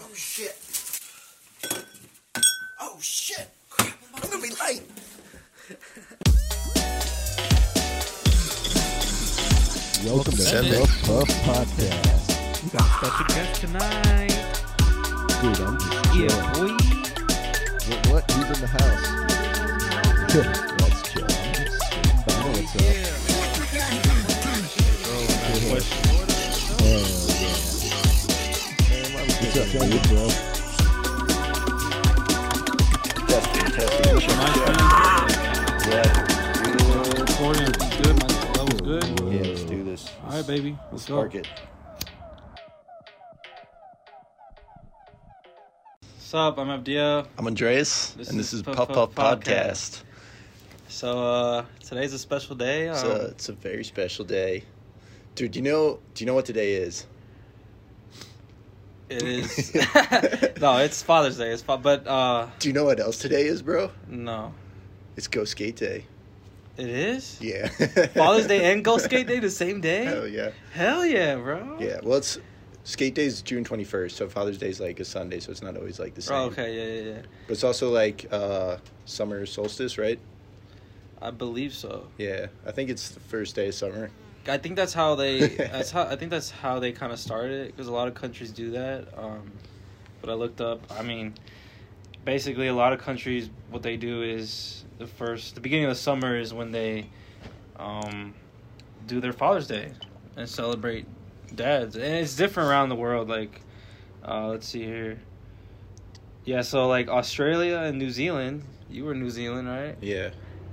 Oh shit. Oh shit. Crap, I'm gonna be late. Welcome to Send the. Puff Podcast. We got special guest tonight. Dude, I'm just Yeah, boy. What, what? Who's in the house? That's chill. I'm just sitting by. Oh, What's yeah. up? Hell yeah. Man, why was What's up, dude, bro? Testing, testing. Yeah. Recording good. My level's good. Yeah, let's do this. All right, baby. Let's go. spark it. What's up? I'm Abdia. I'm Andreas, This and this is Puff Puff Puff Puff Podcast. Podcast. So uh, today's a special day. It's Um, a, it's a very special day. Dude, do you know do you know what today is? It is. no, it's Father's Day. It's fa- but uh, Do you know what else today is, bro? no, It's Go Skate Day. it is Yeah. Father's Day and Go Skate Day the same day. Hell yeah. Hell yeah, bro. Yeah. Well, it's Skate Day is June 21st, so Father's Day is like a Sunday, so it's not always like the same. Oh, okay. Yeah, yeah, yeah. But it's also like uh, summer solstice, right? I believe so. Yeah. I think it's the first day of summer. I think that's how they. That's how I think that's how they kind of started because a lot of countries do that. Um, but I looked up. I mean, basically, a lot of countries what they do is the first, the beginning of the summer is when they, um, do their Father's Day and celebrate dads, and it's different around the world. Like, uh, let's see here. Yeah, so like Australia and New Zealand, you were in New Zealand, right? Yeah.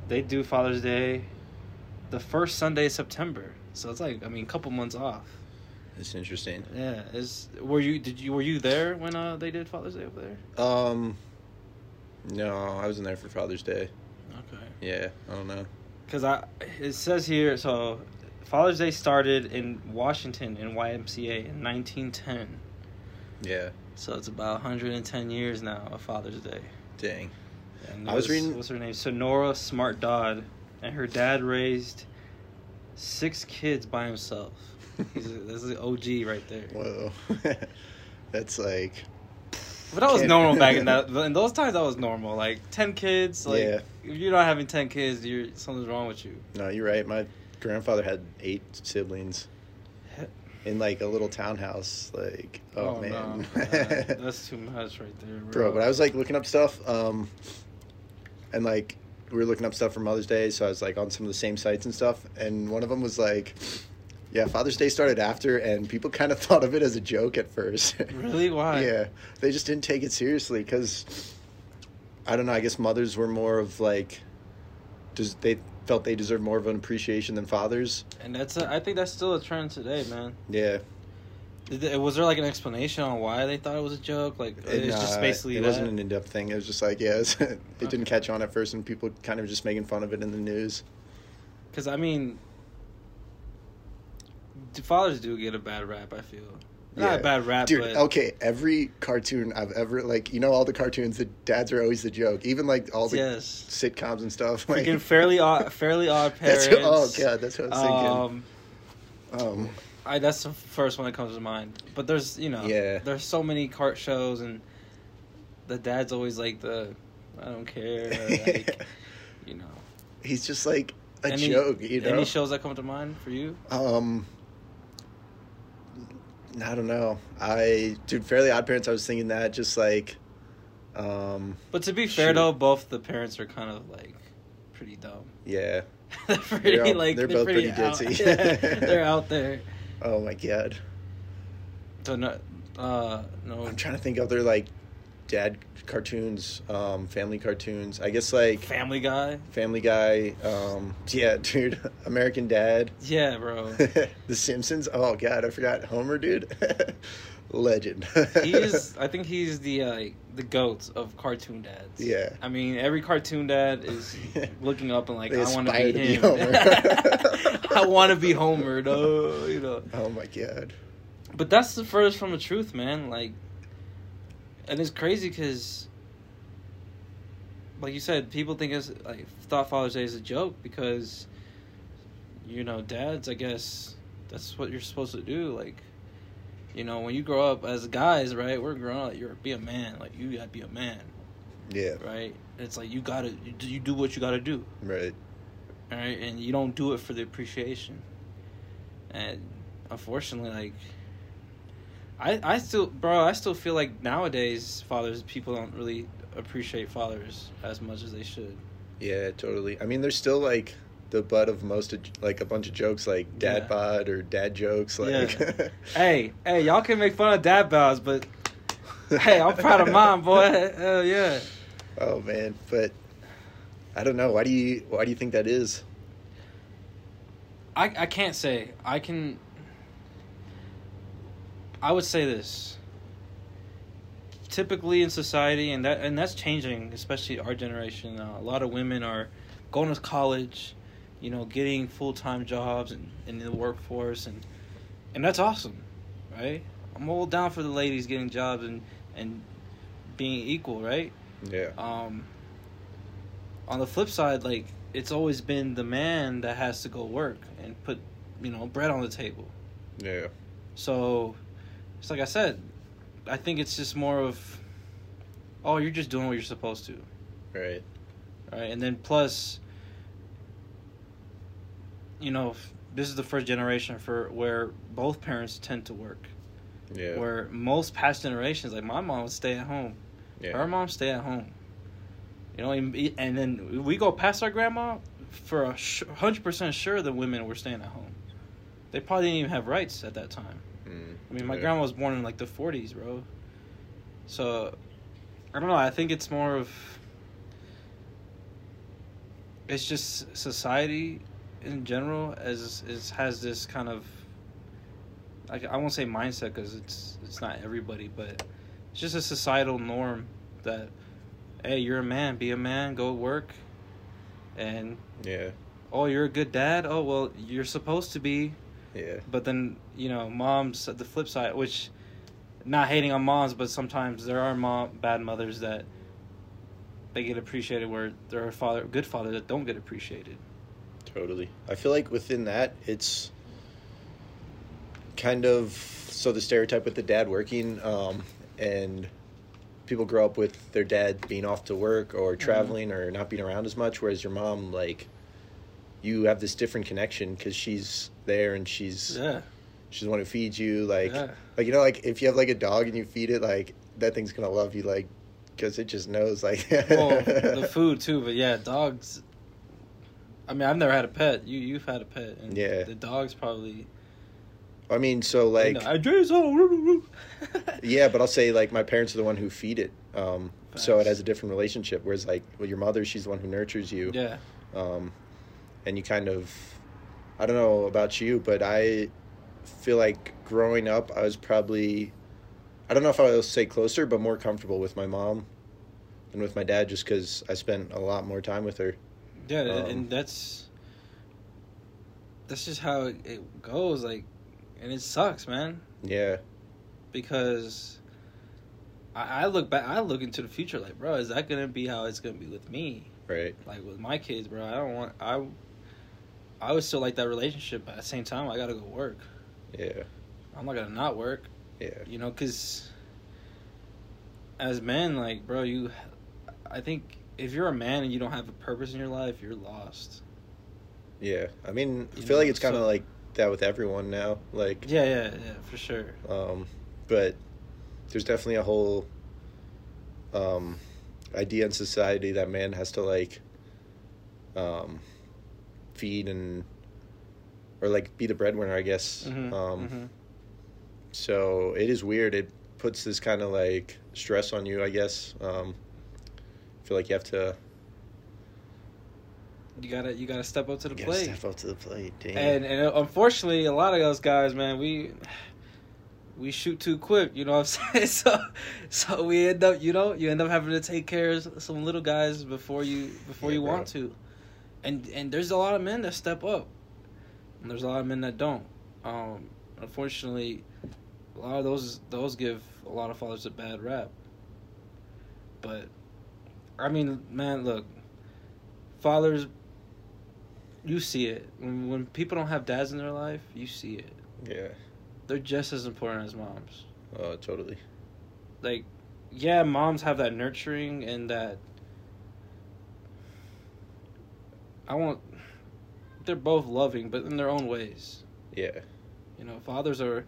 they do Father's Day the first Sunday of September. So it's like I mean, a couple months off. It's interesting. Yeah, is were you did you were you there when uh they did Father's Day over there? Um, no, I wasn't there for Father's Day. Okay. Yeah, I don't know. Because I it says here so Father's Day started in Washington in YMCA in 1910. Yeah, So it's about 110 years now of Father's Day. dang. And I was reading- what's her name? Sonora Smart Dodd, and her dad raised six kids by himself. He's a, this is OG right there. Whoa, that's like But that was normal back in that. In those times, that was normal. Like ten kids. Like Yeah. if you're not having ten kids, you're something's wrong with you. no. You're right. My grandfather had eight siblings in like a little townhouse. Like, oh, man, no. That's too much right there, bro. bro. But I was like looking up stuff, um, and like we were looking up stuff for Mother's Day, so I was like on some of the same sites and stuff, and one of them was like. Yeah, Father's Day started after, and people kind of thought of it as a joke at first. really why? Yeah, they just didn't take it seriously because I don't know. I guess mothers were more of like, does they felt they deserved more of an appreciation than fathers? And that's a, I think that's still a trend today, man. Yeah, they- was there like an explanation on why they thought it was a joke? Like And, it's just uh, basically it that? wasn't an in depth thing. It was just like yeah, it's- it didn't catch on at first, and people kind of just making fun of it in the news. Because I mean, fathers do get a bad rap. I feel not Yeah. a bad rap, Dude, but okay, every cartoon I've ever like, you know, all the cartoons, the dads are always the joke. Even like all the yes, sitcoms and stuff. Like, freaking fairly odd, fairly odd that's, parents. oh god, that's what I was Um, thinking. Um, I that's the first one that comes to mind. But there's you know Yeah. there's so many cart shows and the dad's always like the I don't care like you know he's just like a any, joke, you know. any shows that come to mind for you? Um, I don't know. I dude, Fairly Odd Parents. I was thinking that just like, um, But to be fair Shoot. though, both the parents are kind of like pretty dumb. yeah. they're pretty They're all- like they're they're, both pretty, pretty out, ditzy. yeah, they're out there. Oh my god. So no, uh, no. I'm trying to think of other like dad cartoons, um, family cartoons. I guess like Family Guy. Family Guy. Um, yeah, dude. American Dad. Yeah, bro. the Simpsons. Oh god, I forgot Homer, dude. Legend. he is. I think he's the uh, the goat of cartoon dads. Yeah. I mean, every cartoon dad is looking up and like, I want to be him. Homer. I want to be Homer, no, you know. Oh my god. But that's the furthest from the truth, man. Like, and it's crazy because, like you said, people think it's like thought Father's Day is a joke because, you know, dads. I guess that's what you're supposed to do. Like, You know, when you grow up as guys, right? We're growing up. You're be a man. Like you gotta be a man, Yeah. right? It's like you gotta you, do- you do what you gotta do, Right. all right? And you don't do it for the appreciation. And unfortunately, like I I still, bro, I still feel like nowadays fathers people don't really appreciate fathers as much as they should. Yeah, totally. I mean, there's still like the butt of most of like a bunch of jokes like dad Yeah. bod or dad jokes like Hey, hey, y'all can make fun of dad bows, but hey, I'm proud of mine, boy. Hell yeah. oh man but i don't know why do you why do you think that is I I can't say. I can. I would say this. Typically in society, and that and that's changing, especially our generation. Uh, a lot of women are going to college, you know, getting full time jobs and, and in the workforce, and and that's awesome, right? I'm all down for the ladies getting jobs and and being equal, right? yeah. Um on the flip side like it's always been the man that has to go work and put you know bread on the table. Yeah. So it's like i said i think it's just more of oh you're just doing what you're supposed to. Right. Right and then plus you know this is the first generation for where both parents tend to work yeah where most past generations like my mom would stay at home yeah Our mom stay at home. You know, and and then we go past our grandma for a hundred percent sure the women were staying at home. They probably didn't even have rights at that time. Mm, I mean, my yeah. grandma was born in like the forties, bro. So, I don't know. I think it's more of it's just society in general as is has this kind of like I won't say mindset because it's it's not everybody, but it's just a societal norm that hey, you're a man, be a man, go work, and yeah oh, you're a good dad. Oh well, you're supposed to be. yeah But then you know, moms the flip side, which not hating on moms, but sometimes there are mom bad mothers that they get appreciated where there are father good fathers that don't get appreciated. Totally. I feel like within that, it's kind of so the stereotype with the dad working, um, and people grow up with their dad being off to work or traveling or not being around as much, whereas your mom, like, you have this different connection because she's there and she's Yeah, she's the one who feeds you. Like, Yeah. like you know, like if you have like a dog and you feed it, like that thing's gonna love you, like, because it just knows, like. well, the food too, but yeah, dogs. I mean, I've never had a pet. You you've had a pet, and Yeah. the dogs probably I mean, so like. you know, I drink so. Yeah, but I'll say like my parents are the one who feed it, um, so it has a different relationship. Whereas like with your mother, she's the one who nurtures you, yeah, um, and you kind of, I don't know about you, but I feel like growing up, I was probably, I don't know if I will say closer, but more comfortable with my mom than with my dad, just because I spent a lot more time with her. Yeah, Um, and that's that's just how it, goes. Like, and it sucks, man. Yeah, because I, I look back, I look into the future like, bro, is that gonna be how it's gonna be with me? right. Like with my kids, bro. I don't want I. I would still like that relationship, but at the same time, I gotta go work. Yeah, I'm not gonna not work, yeah, you know, because as men, like, bro, you, I think if you're a man and you don't have a purpose in your life, you're lost. yeah. I mean, I You feel like it's kind of so- like that with everyone now. Like, Yeah, yeah, yeah, for sure. um, but there's definitely a whole um, idea in society that man has to like um, feed and or like be the breadwinner, I guess. Mhm, Um, mhm. So it is weird. It puts this kind of like stress on you, I guess. Um, I feel like you have to You gotta, you gotta step up to the you gotta plate. step up to the plate. Damn. And, and unfortunately, a lot of those guys, man, we we shoot too quick. You know what I'm saying? So so we end up, you know, you end up having to take care of some little guys before you before Yeah, you bro. want to. And and there's a lot of men that step up, and there's a lot of men that don't. Um, unfortunately, a lot of those those give a lot of fathers a bad rap. But I mean, man, look, fathers you see it when when people don't have dads in their life. You see it. yeah. they're just as important as moms. Oh, totally. Like, yeah, moms have that nurturing and that. I want. They're both loving, but in their own ways. Yeah. You know, fathers are.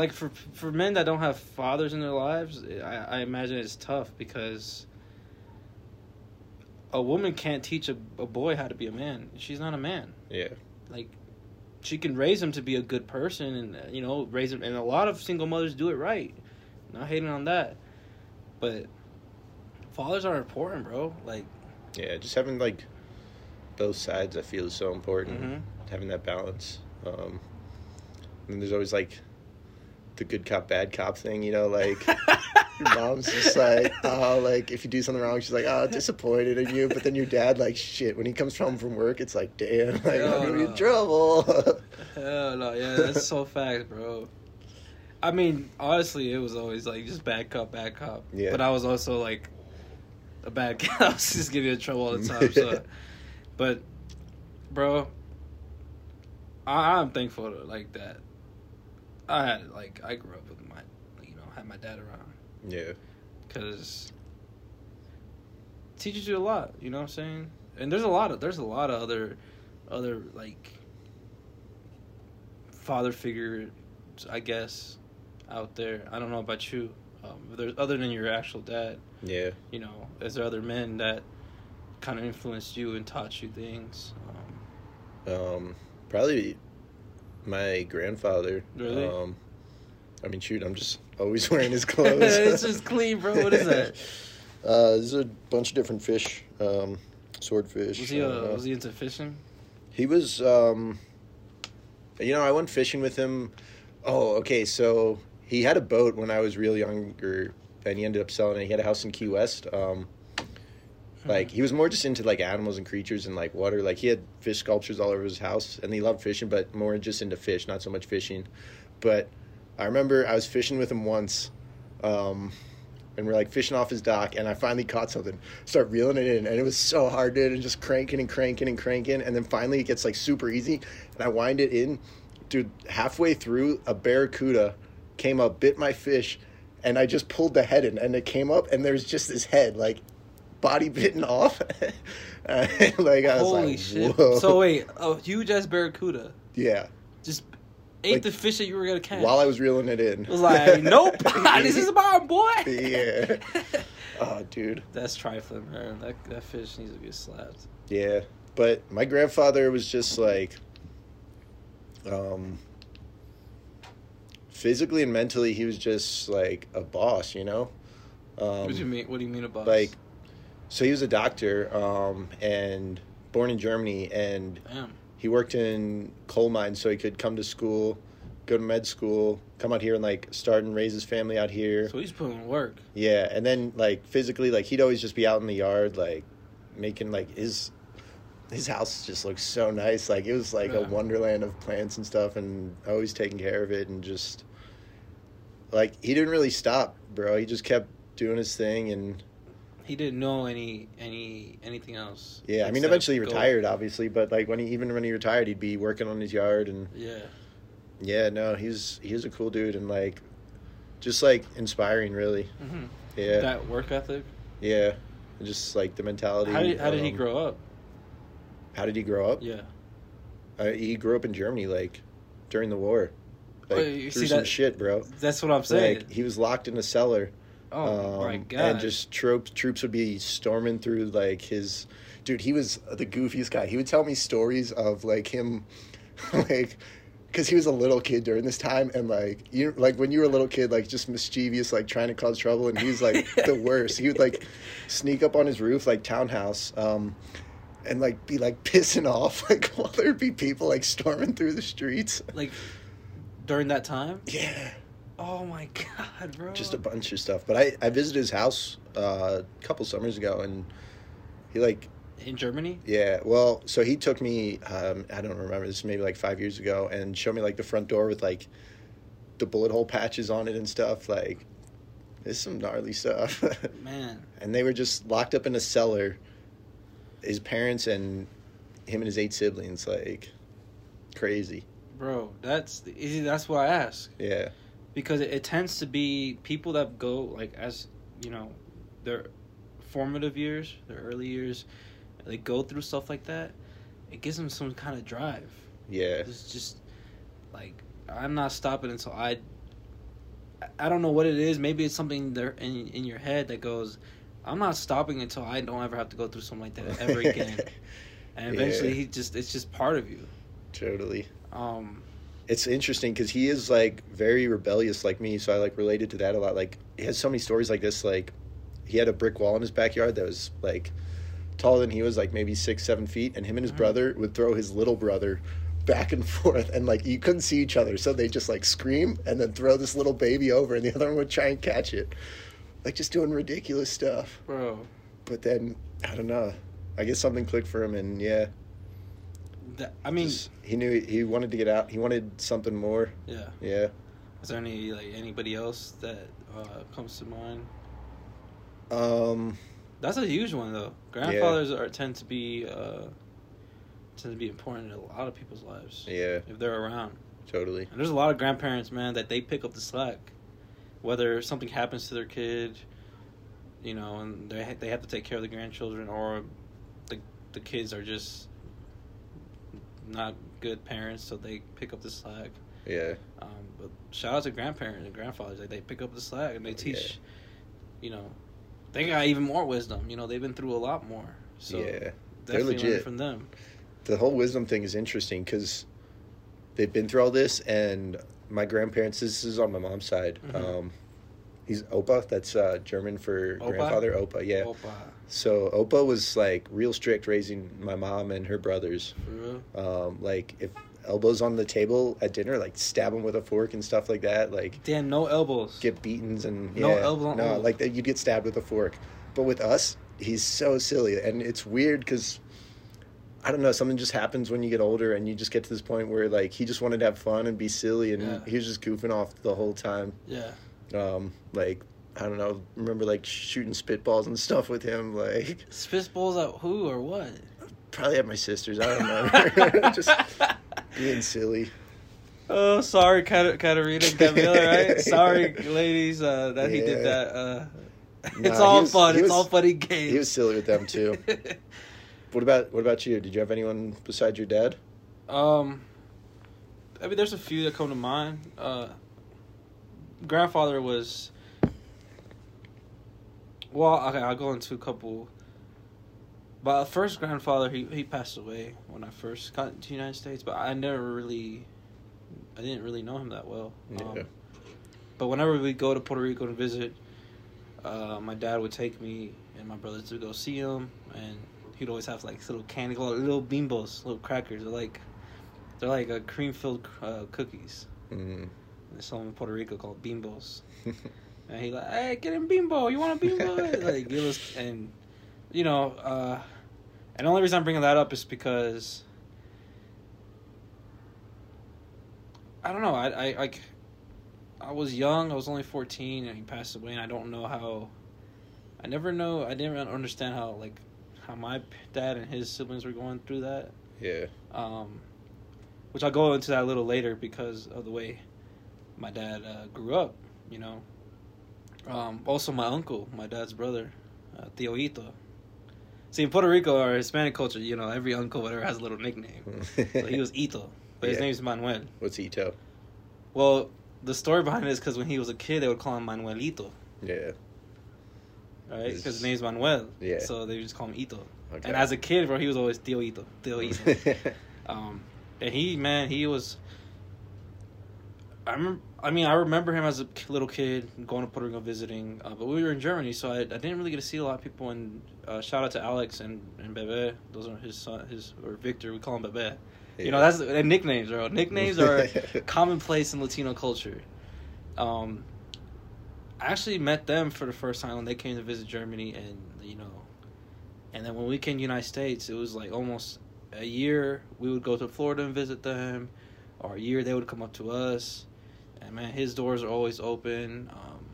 Like for for men that don't have fathers in their lives, I, I imagine it's tough because a woman can't teach a, a boy how to be a man. She's not a man. Yeah. Like she can raise him to be a good person, and uh, you know, raise him. And a lot of single mothers do it right. Not hating on that, but fathers are important, bro. Like, Yeah. Just having like both sides, I feel is so important. Mhm. Having that balance. Um, and there's always like the good cop, bad cop thing. You know, like your mom's just like, oh, like if you do something wrong, she's like, oh, disappointed in you. But then your dad, like, shit. When he comes home from work, it's like, damn, like Hell I'm gonna be in trouble. hell no, yeah, that's so fact, bro. I mean, honestly, it was always like just bad cop, bad cop. Yeah. But I was also like a bad cop. I was just getting in trouble all the time. So, but, bro, I, I'm thankful to like that. I had like I grew up with my, you know, had my dad around yeah. because teaches you a lot. You know what I'm saying? And there's a lot of there's a lot of other, other like father figures, I guess, out there. I don't know about you. Um, there's other than your actual dad. Yeah. You know, is there other men that kind of influenced you and taught you things? Um, Um, probably my grandfather. Really? Um, I mean, shoot, I'm just always wearing his clothes. it's just clean, bro. What is that? Uh, there's a bunch of different fish. Um, swordfish. Was he uh, was he into fishing? He was, um, you know, I went fishing with him. Oh, okay. So he had a boat when I was real younger, and he ended up selling it. He had a house in Key West. Um, like he was more just into like animals and creatures and like water. Like he had fish sculptures all over his house, and he loved fishing, but more just into fish, not so much fishing. But I remember I was fishing with him once. Um, and we're like fishing off his dock, and I finally caught something. Start reeling it in, and it was so hard, dude, and just cranking and cranking and cranking, and then finally it gets like super easy, and I wind it in, dude. Halfway through, a barracuda came up, bit my fish, and I just pulled the head in, and it came up, and there's just this head, like body bitten off. Uh, like I was Holy like, shit! Whoa. So wait, a huge ass barracuda yeah. just ate Like, the fish that you were gonna catch. While I was reeling it in, It was like, nope, this is mine, boy. Yeah. Oh, dude. That's trifling, man. That that fish needs to get slapped. Yeah, but my grandfather was just like, um, physically and mentally, he was just like a boss, you know. Um, what do you mean? What do you mean about like, so he was a doctor, um, and born in Germany, and Damn. he worked in coal mines, so he could come to school, go to med school, come out here and like start and raise his family out here. So he's putting in work. Yeah, and then like physically, like he'd always just be out in the yard, like making like his his house just looks so nice. Like it was like a wonderland of plants and stuff, and always taking care of it, and just like he didn't really stop, bro. He just kept doing his thing, and He didn't know any any anything else. yeah, I mean, eventually he retired, obviously, but like when he even when he retired, he'd be working on his yard, and Yeah. yeah, no, he's he's a cool dude, and like just like inspiring, really. hmm Yeah, That work ethic. yeah, and just like the mentality. How did how did he um, grow up? How did he grow up? Yeah. Uh, he grew up in Germany, like during the war. Like Oh, you through see some that- shit, bro. That's what I'm saying. Like he was locked in a cellar. Oh my um, god. And just troops troops would be storming through like his. Dude, he was the goofiest guy. He would tell me stories of like him, like. Because he was a little kid during this time, and like you, like when you were a little kid, like just mischievous, like trying to cause trouble, and he was like the worst. He would like sneak up on his roof, like townhouse, um, and like be like pissing off, like while there'd be people like storming through the streets. like during that time. Yeah, Oh my god, bro. just a bunch of stuff. But I I visited his house uh, a couple summers ago, and he like in Germany. yeah. Well, so he took me. Um, I don't remember this. is Maybe like five years ago, and showed me like the front door with like the bullet hole patches on it and stuff. Like, there's some gnarly stuff. Man. and they were just locked up in a cellar. His parents and him and his eight siblings, like, Crazy. bro. That's easy. That's what I ask Yeah. Because it, it tends to be people that go like as you know, their formative years, their early years, they go through stuff like that. It gives them some kind of drive. Yeah. It's just like I'm not stopping until I. I don't know what it is. Maybe it's something there in in your head that goes, "I'm not stopping until I don't ever have to go through something like that ever again." and eventually, Yeah. he just it's just part of you. Totally. Um, It's interesting because he is like very rebellious like me, so I like related to that a lot. Like he has so many stories like this. Like he had a brick wall in his backyard that was like taller than he was, like maybe six, seven feet, and him and his Mhm. brother would throw his little brother back and forth, and like you couldn't see each other, so they just like scream and then throw this little baby over, and the other one would try and catch it, like just doing ridiculous stuff. bro, But then I don't know. I guess something clicked for him, and yeah, that, I mean, just- he knew he, he wanted to get out. He wanted something more. yeah. Yeah. Is there any like anybody else that uh, comes to mind? Um. That's a huge one though. Grandfathers are tend to be uh, tend to be important in a lot of people's lives Yeah. if they're around. Totally. And there's a lot of grandparents, man, that they pick up the slack, whether something happens to their kid, you know, and they ha- they have to take care of the grandchildren, or the the kids are just not good parents, so they pick up the slack. Yeah. Um, but shout out to grandparents and grandfathers, like they pick up the slack and they teach, Yeah. you know, they got even more wisdom. You know, they've been through a lot more, so yeah. they're legit. from them. The whole wisdom thing is interesting because they've been through all this, and my grandparents. This is on my mom's side. Mhm. Um, he's Opa. That's uh, German for Opa? grandfather. Opa. Yeah. Opa, So Opa was like real strict raising my mom and her brothers. real. Um, like if elbows on the table at dinner, like stab them with a fork and stuff like that. Like Damn, no elbows. get beatings and No elbows no, like that you'd get stabbed with a fork. But with us, he's so silly, and it's weird because I don't know, something just happens when you get older, and you just get to this point where like he just wanted to have fun and be silly, and Yeah. he was just goofing off the whole time. yeah. Um, like I don't know, remember like shooting spitballs and stuff with him, like Spitballs at who or what? probably at my sister's. I don't know, just being silly. Oh, sorry, Kat- Katarina Camila, right? sorry, ladies, uh, that he did that. Uh, it's Nah, he all was- fun. It's was- all funny games. He was silly with them too. What about what about you? Did you have anyone besides your dad? um, I mean, there's a few that come to mind. Uh, grandfather was. Well, okay, I'll go into a couple. But first grandfather, he he passed away when I first got to the United States. But I never really, I didn't really know him that well. Um, Yeah. but whenever we go to Puerto Rico to visit, uh, my dad would take me and my brothers to go see him, and he'd always have like little candy, little bimbos, little crackers. They're like, they're like a cream filled uh, cookies. Mm. There's some in Puerto Rico called bimbos. And he like, hey, get in bimbo. You want a bimbo? like give us and you know, uh, and the only reason I'm bringing that up is because I don't know. I I like I was young. I was only 14, and he passed away. And I don't know how. I never know. I didn't understand how like how my dad and his siblings were going through that. yeah. Um, which I'll go into that a little later because of the way my dad uh, grew up, you know. Um, also, my uncle, my dad's brother, uh, Tio Ito. See, in Puerto Rico or Hispanic culture, you know, every uncle whatever has a little nickname. so he was Ito, but his Yeah. name's Manuel. What's Ito? Well, the story behind it is because when he was a kid, they would call him Manuelito, Yeah. right? Because his name's Manuel. Yeah. So they just call him Ito. Okay. And as a kid, bro, he was always Tio Ito, Tio Ito. Um, and he, man, he was. I remember. I mean, I remember him as a little kid going to Puerto Rico visiting, uh, but we were in Germany, so I, I didn't really get to see a lot of people. And uh, shout out to Alex and, and Bebe. Those are his son, his or Victor. We call him Bebe. You know, that's nicknames, bro. Nicknames are commonplace in Latino culture. Um, I actually met them for the first time when they came to visit Germany, and you know, and then when we came to the United States, it was like almost a year. We would go to Florida and visit them, or a year they would come up to us. And man, his doors are always open. Um,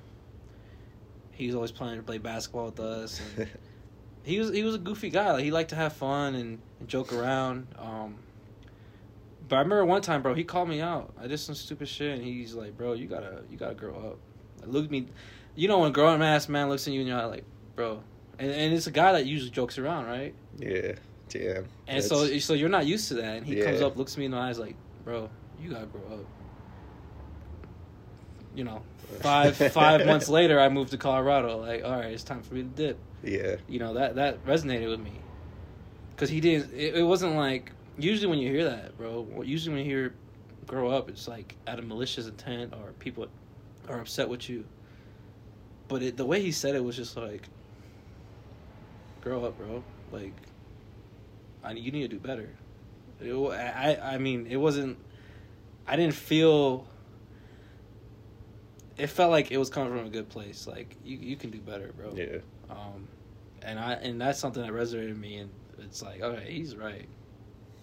he's always planning to play basketball with us. And he was he was a goofy guy. Like, he liked to have fun and, and joke around. Um, But I remember one time, bro, he called me out. I did some stupid shit, and he's like, "Bro, you gotta, you gotta grow up." Like, look at me, you know, when a grown ass man looks at you and you're like, "Bro," and and it's a guy that usually jokes around, right? Yeah. Damn. And so, so you're not used to that, and he comes up, looks me in the eyes, like, "Bro, you gotta grow up." You know, five five months later, I moved to Colorado. Like, all right, it's time for me to dip. yeah. You know that that resonated with me, because he didn't. It, it wasn't like usually when you hear that, bro. Usually when you hear "grow up," it's like out of malicious intent or people are upset with you. But it, the way he said it was just like, "Grow up, bro." Like, I you need to do better. It, I I mean, it wasn't. I didn't feel. It felt like it was coming from a good place. Like you, you can do better, bro. Yeah. Um, and I and that's something that resonated with me. And it's like, okay, he's right.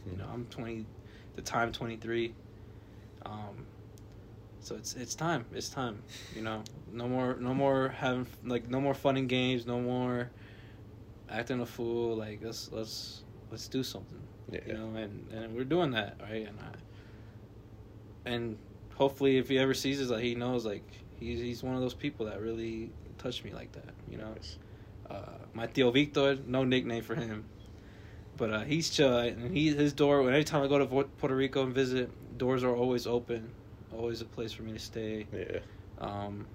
You know, I'm 20, the time 23. Um, so it's it's time. It's time. You know, no more no more having like no more fun and games. No more acting a fool. Like let's let's let's do something. Yeah. You know, and and we're doing that right. And I and hopefully, if he ever sees this, like he knows, like he's he's one of those people that really touched me like that. You know uh, my Tio Victor, no nickname for him, but uh, he's chill. And he his door. Every time I go to Puerto Rico and visit, doors are always open, always a place for me to stay. Yeah. Um,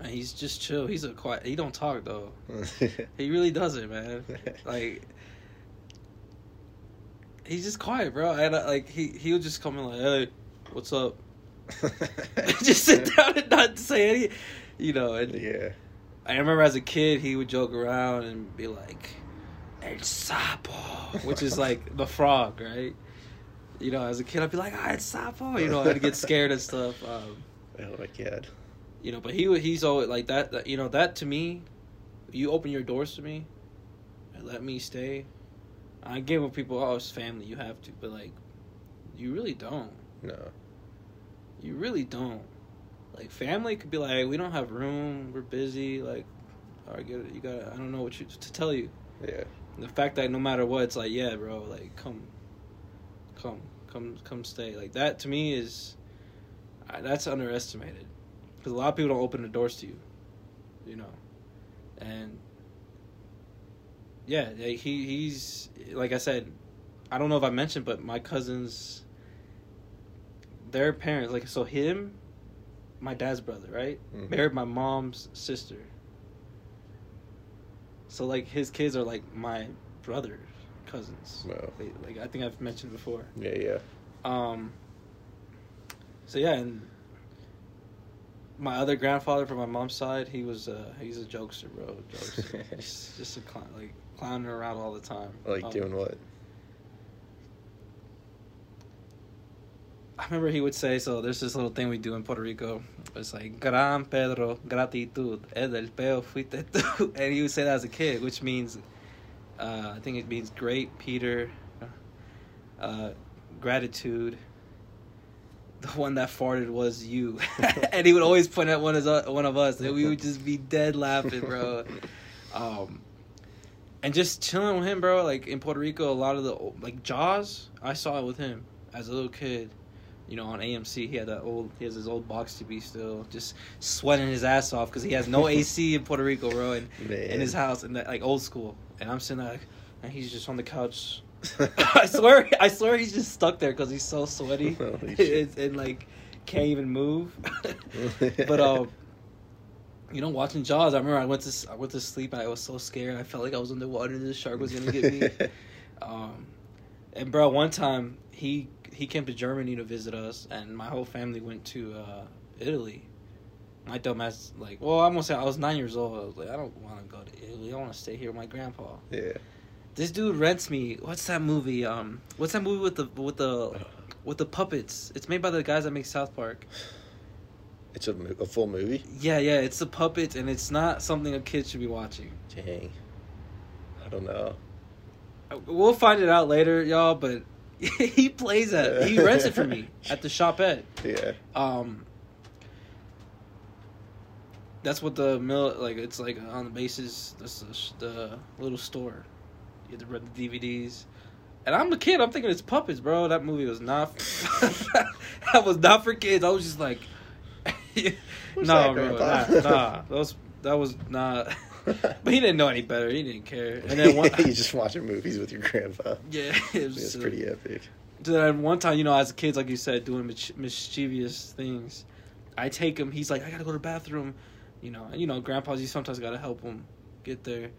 and he's just chill. He's a quiet. He don't talk though. He really doesn't, man. Like he's just quiet, bro. And uh, like he he would just come in like, hey, what's up? just sit down and not say any, you know. And Yeah. I remember as a kid, he would joke around and be like, El Sapo, which is like the frog, right? You know, as a kid, I'd be like, ah, El Sapo. You know, I'd get scared and stuff. Um, Oh my god. you know, but he he's always like that, that. You know, that to me, you open your doors to me and let me stay. I get when people, oh, it's family, you have to, but like, you really don't. No. You really don't. Like family could be like, we don't have room, we're busy. Like, all right, get it. You got. to I don't know what you to tell you. Yeah. The fact that no matter what, it's like, yeah, bro, like come, come, come, come, stay. Like that to me is, I, that's underestimated, because a lot of people don't open the doors to you, you know, and yeah, he he's like I said, I don't know if I mentioned, but my cousins, their parents, like so him, my dad's brother, right, Mhm. married my mom's sister. So like his kids are like my brother cousins. Wow. Like, like I think I've mentioned before. Yeah. Yeah. Um. So yeah, and my other grandfather from my mom's side, he was uh he's a jokester, bro. Jokester. just, just a clown, like clowning around all the time. Like Um, doing what? I remember he would say, so there's this little thing we do in Puerto Rico. It's like, Gran Pedro, gratitud, el del peo fuiste tú. And he would say that as a kid, which means, uh, I think it means great Peter, uh, gratitude. The one that farted was you. and he would always point at one of, one of us, and we would just be dead laughing, bro. Um, and just chilling with him, bro. Like in Puerto Rico, a lot of the like Jaws, I saw it with him as a little kid. You know, on AMC, he had that old, he has his old box TV still, just sweating his ass off because he has no AC in Puerto Rico, bro, and in his house, and that, like old school. And I'm sitting there, like, and he's just on the couch. I swear, I swear, he's just stuck there because he's so sweaty and, and like can't even move. but um, you know, watching Jaws, I remember I went to I went to sleep and I was so scared. I felt like I was underwater and the shark was gonna get me. um, and bro, one time he he came to Germany to visit us, and my whole family went to uh, Italy. My dumbass, like, well, I'm gonna say I was nine years old. I was like, I don't want to go to Italy. I want to stay here with my grandpa. yeah. This dude rents me. What's that movie? Um, what's that movie with the with the with the puppets? It's made by the guys that make South Park. It's a, a full movie. Yeah, yeah, it's the puppets, and it's not something a kid should be watching. Dang. I don't know. Uh, We'll find it out later, y'all. But he plays that. He rents it for me at the shopette. Yeah. Um, that's what the mill like. It's like on the basis. This is the little store. You have to rent the DVDs. And I'm a kid. I'm thinking it's puppets, bro. That movie was not. that was not for kids. I was just like, no, that, bro, nah, nah. That was that was not. But he didn't know any better. He didn't care. And then one, you just watching movies with your grandpa. yeah, it was It's pretty epic. Then one time, you know, as kids, like you said, doing mich- mischievous things, I take him. He's like, I gotta go to the bathroom, you know. And you know, grandpas, you sometimes gotta help him get there.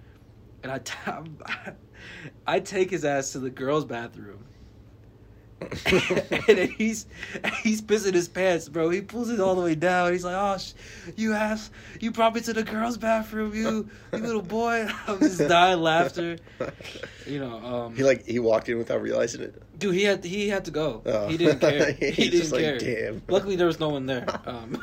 And I, t- I take his ass to the girls' bathroom, and he's he's pissing his pants, bro. He pulls it all the way down. He's like, "Oh, sh- you ass, you brought me to the girls' bathroom, you you little boy." I'm just dying laughter. You know, um, He like he walked in without realizing it. Dude, he had he had to go. Oh. He didn't care. He's he didn't just like, care. "Damn." Luckily, there was no one there. Um,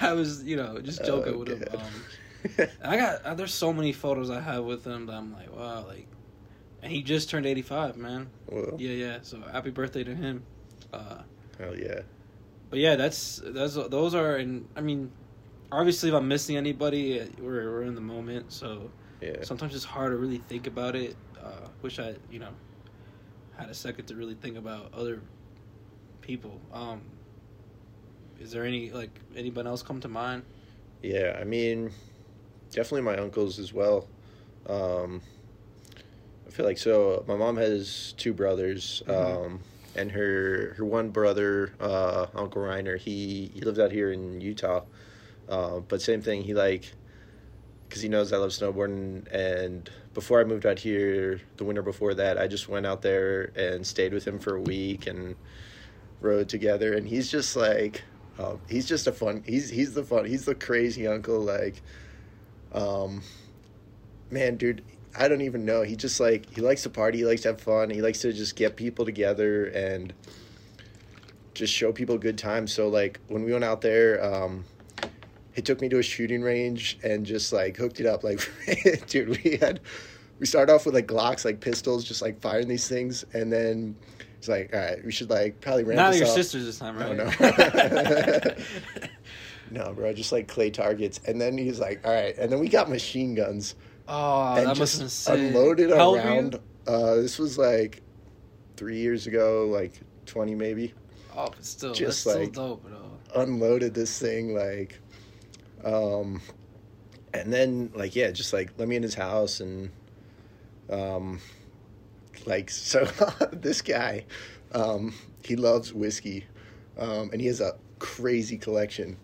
I was, you know, just joking Oh, with him. Um, I got uh, there's so many photos I have with him that I'm like, wow, like, and he just turned 85, man. Well, Yeah, yeah. So happy birthday to him. Uh, hell yeah. but yeah, that's that's those are, and I mean, obviously, if I'm missing anybody, we're we're in the moment, so Yeah. sometimes it's hard to really think about it. Uh, wish I, you know, had a second to really think about other people. Um, is there any like anyone else come to mind? Yeah, I mean, definitely my uncles as well. Um, feel like so. My mom has two brothers, Mhm. um, and her her one brother, uh, Uncle Reiner, he he lives out here in Utah. Uh, but same thing, he like because he knows I love snowboarding. And before I moved out here, the winter before that, I just went out there and stayed with him for a week and rode together. And he's just like, um, he's just a fun. He's he's the fun. He's the crazy uncle. Like, um, man, dude. I don't even know. He just like he likes to party. He likes to have fun. He likes to just get people together and just show people a good time. So like when we went out there, um, he took me to a shooting range and just like hooked it up. Like, dude, we had we started off with like Glocks, like pistols, just like firing these things, and then it's like, all right, we should like probably ramp Not your up. sisters this time, right? No, no. No, bro, just like clay targets. And then he's like, all right. And then we got machine guns oh, and that must just have been sick. unloaded How around. Uh, this was like three years ago, like 20 maybe. Oh, but still, just like- still dope, though. Unloaded this thing, like, um, and then, like, yeah, just like let me in his house and, um, like, so this guy, um, he loves whiskey, um, and he has a crazy collection.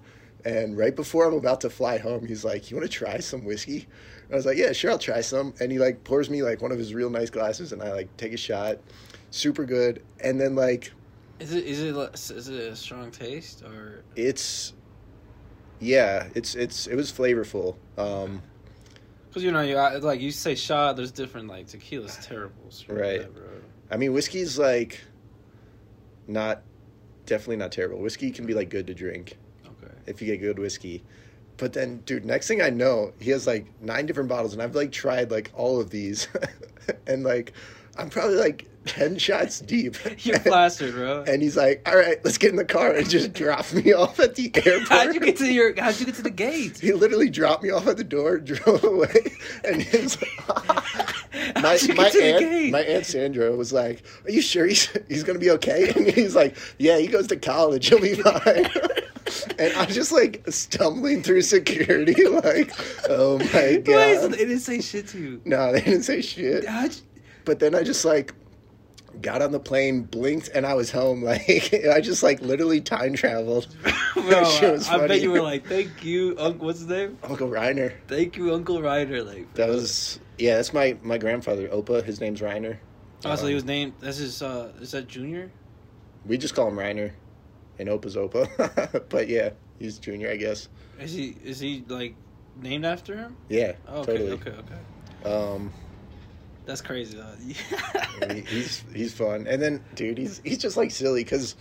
And right before I'm about to fly home, he's like, "You want to try some whiskey?" And I was like, "Yeah, sure, I'll try some." And he like pours me like one of his real nice glasses, and I like take a shot, super good. And then like Is it is it is it a strong taste or? it's, yeah, it's it's it was flavorful. Um, Because you know, you like you say shot. There's different like tequila's terrible, Right. bro. I mean, whiskey's like not definitely not terrible. Whiskey can be like good to drink. If you get good whiskey. But then, dude, next thing I know, he has like nine different bottles, and I've like tried like all of these, and like I'm probably like ten shots deep. You're plastered, bro. And he's like, "All right, let's get in the car," and just drop me off at the airport. How'd you get to your? How'd you get to the gate? He literally dropped me off at the door, drove away, and his my my to aunt my aunt Sandra was like, "Are you sure he's he's gonna be okay?" And he's like, "Yeah, he goes to college. He'll be fine." and I'm just like stumbling through security, like, "Oh my Why god!" is- They didn't say shit to you. No, they didn't say shit. How'd you- But then I just like got on the plane, blinked, and I was home. Like I just like literally time traveled. Bro, That shit was I bet you were like, "Thank you, Uncle. What's his name? Uncle Reiner. Thank you, Uncle Ryder." Like That was yeah. That's my my grandfather, Opa. His name's Reiner. Oh, so he Um, was named. That's his. uh Is that Junior? We just call him Reiner, and Opa's Opa. but yeah, he's junior, I guess. Is he? Is he like named after him? Yeah, Oh, okay, totally. okay, okay. Um, That's crazy though. he- he's he's fun, and then dude, he's he's just like silly because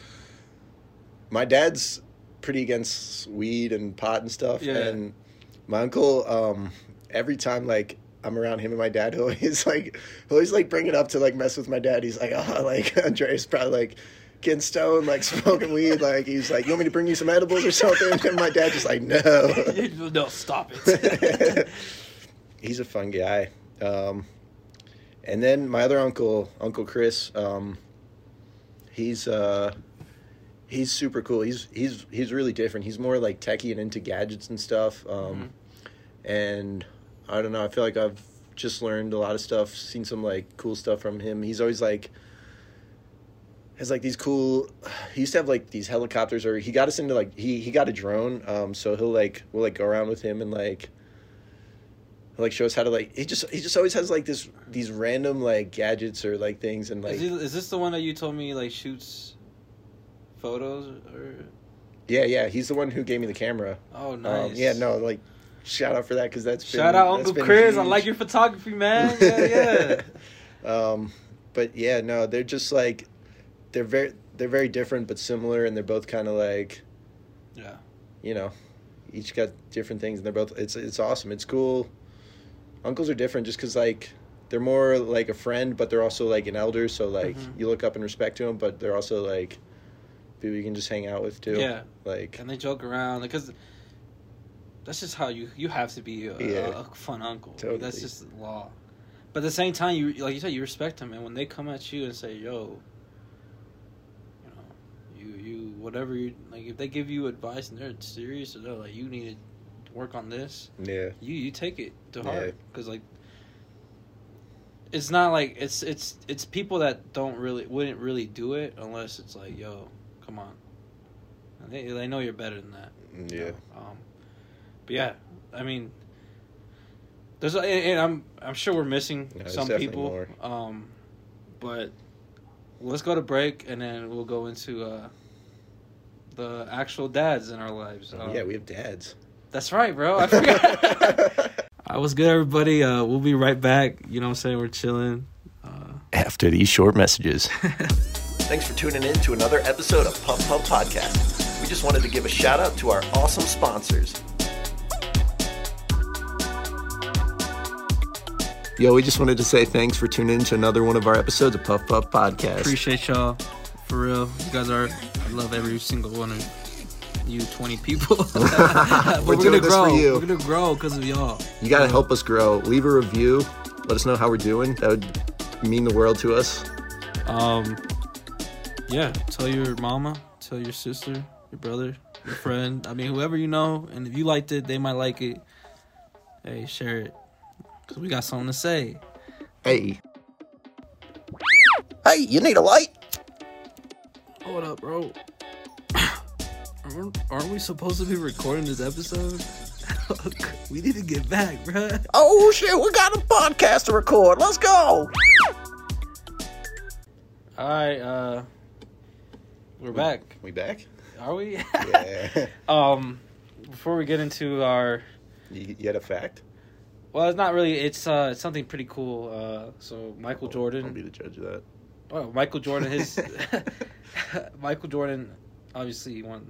my dad's pretty against weed and pot and stuff, Yeah. and my uncle, um, every time like. I'm around him and my dad. He'll always like, he'll always like bring it up to like mess with my dad. He's like, oh, like Andreas probably like getting stoned, like smoking weed. Like he's like, you want me to bring you some edibles or something? And my dad just like, no. no, stop it. he's a fun guy. Um, And then my other uncle, Uncle Chris, um, he's uh, he's super cool. He's he's he's really different. He's more like techie and into gadgets and stuff. Um, And I don't know. I feel like I've just learned a lot of stuff. Seen some like cool stuff from him. He's always like has like these cool. He used to have like these helicopters, or he got us into like he he got a drone. Um, so he'll like we'll like go around with him and like like show us how to like he just he just always has like this these random like gadgets or like things and like is, he, is this the one that you told me like shoots photos or? yeah yeah he's the one who gave me the camera. Oh, Um, nice. yeah no like shout out for that because that's been, Shout out Uncle been Chris. I like your photography, man. Yeah, yeah. um, but yeah, no, they're just like they're very they're very different but similar, and they're both kind of like yeah. you know, each got different things, and they're both it's it's awesome. It's cool. Uncles are different just because like they're more like a friend, but they're also like an elder, so like Mhm. you look up and respect to them, but they're also like people you can just hang out with too. Yeah. like and they joke around because that's just how you you have to be a, Yeah. a fun uncle. Totally. That's just law. But at the same time, you like you said, you respect them, and when they come at you and say, "Yo," you know, you you whatever you like, if they give you advice and they're serious or they're like, "You need to work on this," yeah, you you take it to Yeah. heart because like. It's not like it's it's it's people that don't really wouldn't really do it unless it's like yo, come on, And they they know you're better than that. you yeah. know? Um, but yeah, I mean, there's and and I'm I'm sure we're missing No, some people. more. Um, but let's go to break and then we'll go into uh, the actual dads in our lives. Um, yeah, we have dads. That's right, bro. I forgot. I was good, everybody. Uh, we'll be right back. You know what I'm saying? We're chilling. Uh, After these short messages. Thanks for tuning in to another episode of Puff Puff Podcast. We just wanted to give a shout out to our awesome sponsors. Yo, we just wanted to say thanks for tuning in to another one of our episodes of Puff Puff Podcast. appreciate y'all for real. You guys are. I love every single one of you, 20 people. We're we're, doing gonna this grow. for you. We're gonna grow because of y'all. you got to help us grow. Leave a review. Let us know how we're doing. That would mean the world to us. Um, yeah. Tell your mama. Tell your sister. Your brother. Your friend. I mean, whoever you know. And if you liked it, they might like it. Hey, share it. Cause we got something to say. Hey. Hey, you need a light? Hold up, bro. Aren't, aren't we supposed to be recording this episode? we need to get back, bruh. Oh shit, we got a podcast to record. Let's go. All right, uh, we're back. We back? Are we? Yeah. um, before we get into our, you, you had a fact? well, it's not really. It's uh, it's something pretty cool. Uh, so Michael I'll Jordan. be the judge of that. Oh, Michael Jordan. His Michael Jordan, obviously one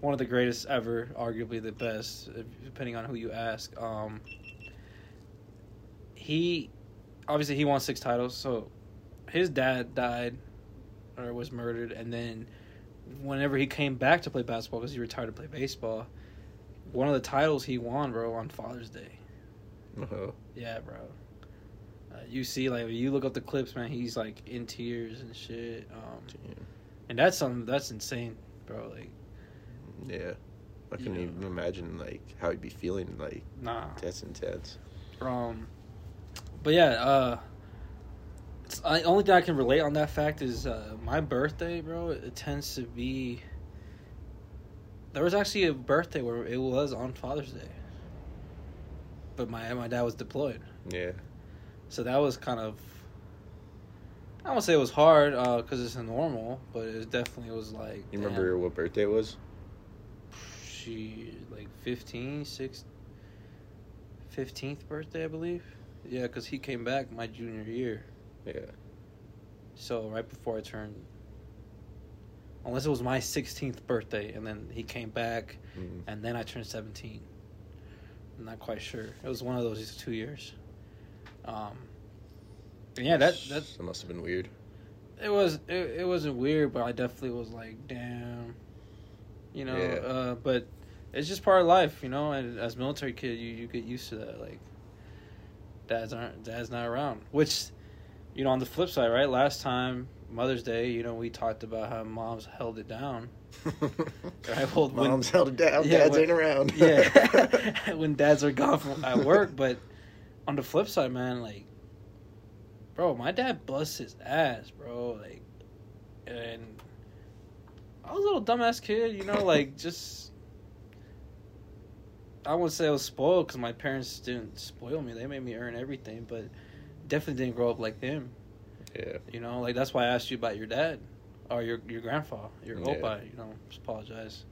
one of the greatest ever, arguably the best, depending on who you ask. Um, he obviously he won six titles. So his dad died or was murdered, and then whenever he came back to play basketball because he retired to play baseball, one of the titles he won, bro, on Father's Day. Uh-huh. Yeah, bro. Uh, you see, like, you look up the clips, man. He's like in tears and shit. Um, and that's something that's insane, bro. Like, Yeah. I couldn't Yeah. even imagine like how he'd be feeling like nah. that's intense. Um, but yeah, uh, it's, the only thing I can relate on that fact is uh, my birthday, bro. It, tends to be. There was actually a birthday where it was on Father's Day, but my my dad was deployed. Yeah. So that was kind of. I won't say it was hard because it's normal, but it definitely was like. You remember what birthday it was? She like 15, 6, 15th birthday, I believe. Yeah, because he came back my junior year. Yeah. So right before I turned. Unless it was my 16th birthday, and then he came back, Mm. and then I turned 17. I'm not quite sure. It was one of those two years. Um, and yeah, that that that must have been weird. It was it, it wasn't weird, but I definitely was like, damn, you know. Yeah. Uh, but it's just part of life, you know. And as military kid, you you get used to that. Like, dads aren't dads not around, which you know, on the flip side, right? Last time Mother's Day, you know, we talked about how moms held it down. Right, well, when- Mom's held it down. Yeah, Dads when- ain't around. yeah, when dads are gone from at work. But on the flip side, man, like, bro, my dad busts his ass, bro. Like, and I was a little dumbass kid, you know, like just. I wouldn't say I was spoiled because my parents didn't spoil me. They made me earn everything, but definitely didn't grow up like him. yeah. You know, like that's why I asked you about your dad or your your grandfather, your Yeah. opa. You know, just apologize.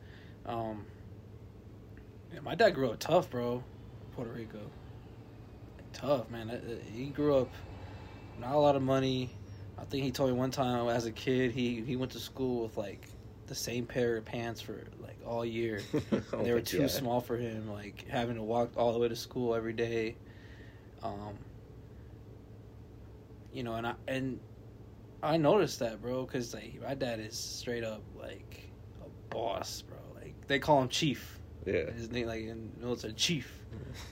Um, yeah, my dad grew up tough, bro. Puerto Rico, tough man. He grew up not a lot of money. I think he told me one time as a kid he he went to school with like the same pair of pants for like all year. Oh they were too God. small for him, like having to walk all the way to school every day. Um, you know, and I and I noticed that, bro, because like my dad is straight up like a boss, bro. Like they call him Chief. Yeah. His name, like in military, Chief.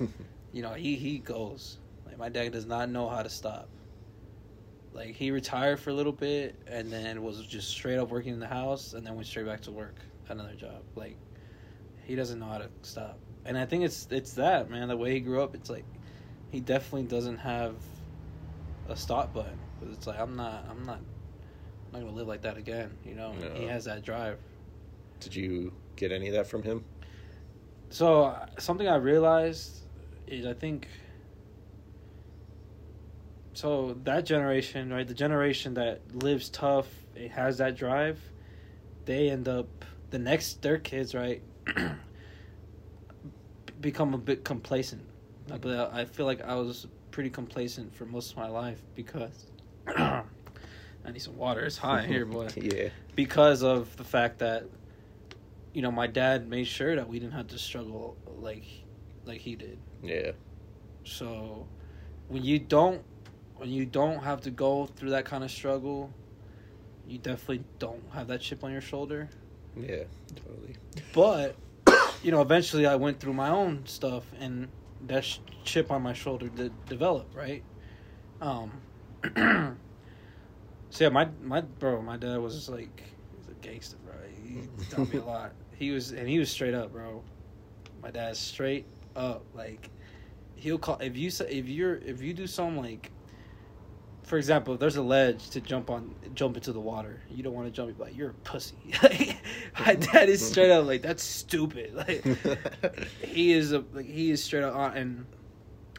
You know, he he goes. Like my dad does not know how to stop. Like he retired for a little bit and then was just straight up working in the house and then went straight back to work, another job. Like he doesn't know how to stop. And I think it's it's that, man, the way he grew up, it's like he definitely doesn't have a stop button. Cuz it's like I'm not I'm not I'm not going to live like that again, you know. No. He has that drive. Did you get any of that from him? So something I realized is I think so that generation, right? The generation that lives tough, it has that drive. They end up the next their kids, right? become a bit complacent. Uh, But I feel like I was pretty complacent for most of my life because I need some water. It's hot here, boy yeah. because of the fact that you know my dad made sure that we didn't have to struggle like like he did Yeah. so when you don't when you don't have to go through that kind of struggle you definitely don't have that chip on your shoulder Yeah. Totally. but you know eventually i went through my own stuff and that sh- chip on my shoulder did develop right um so yeah my my bro my dad was just like he's a gangster bro he taught me a lot he was and he was straight up bro my dad's straight up like he'll call if you say if you're if you do something like for example, if there's a ledge to jump on, jump into the water. You don't want to jump, but you're a pussy. Like, my dad is straight up like that's stupid. Like he is a like he is straight up. on And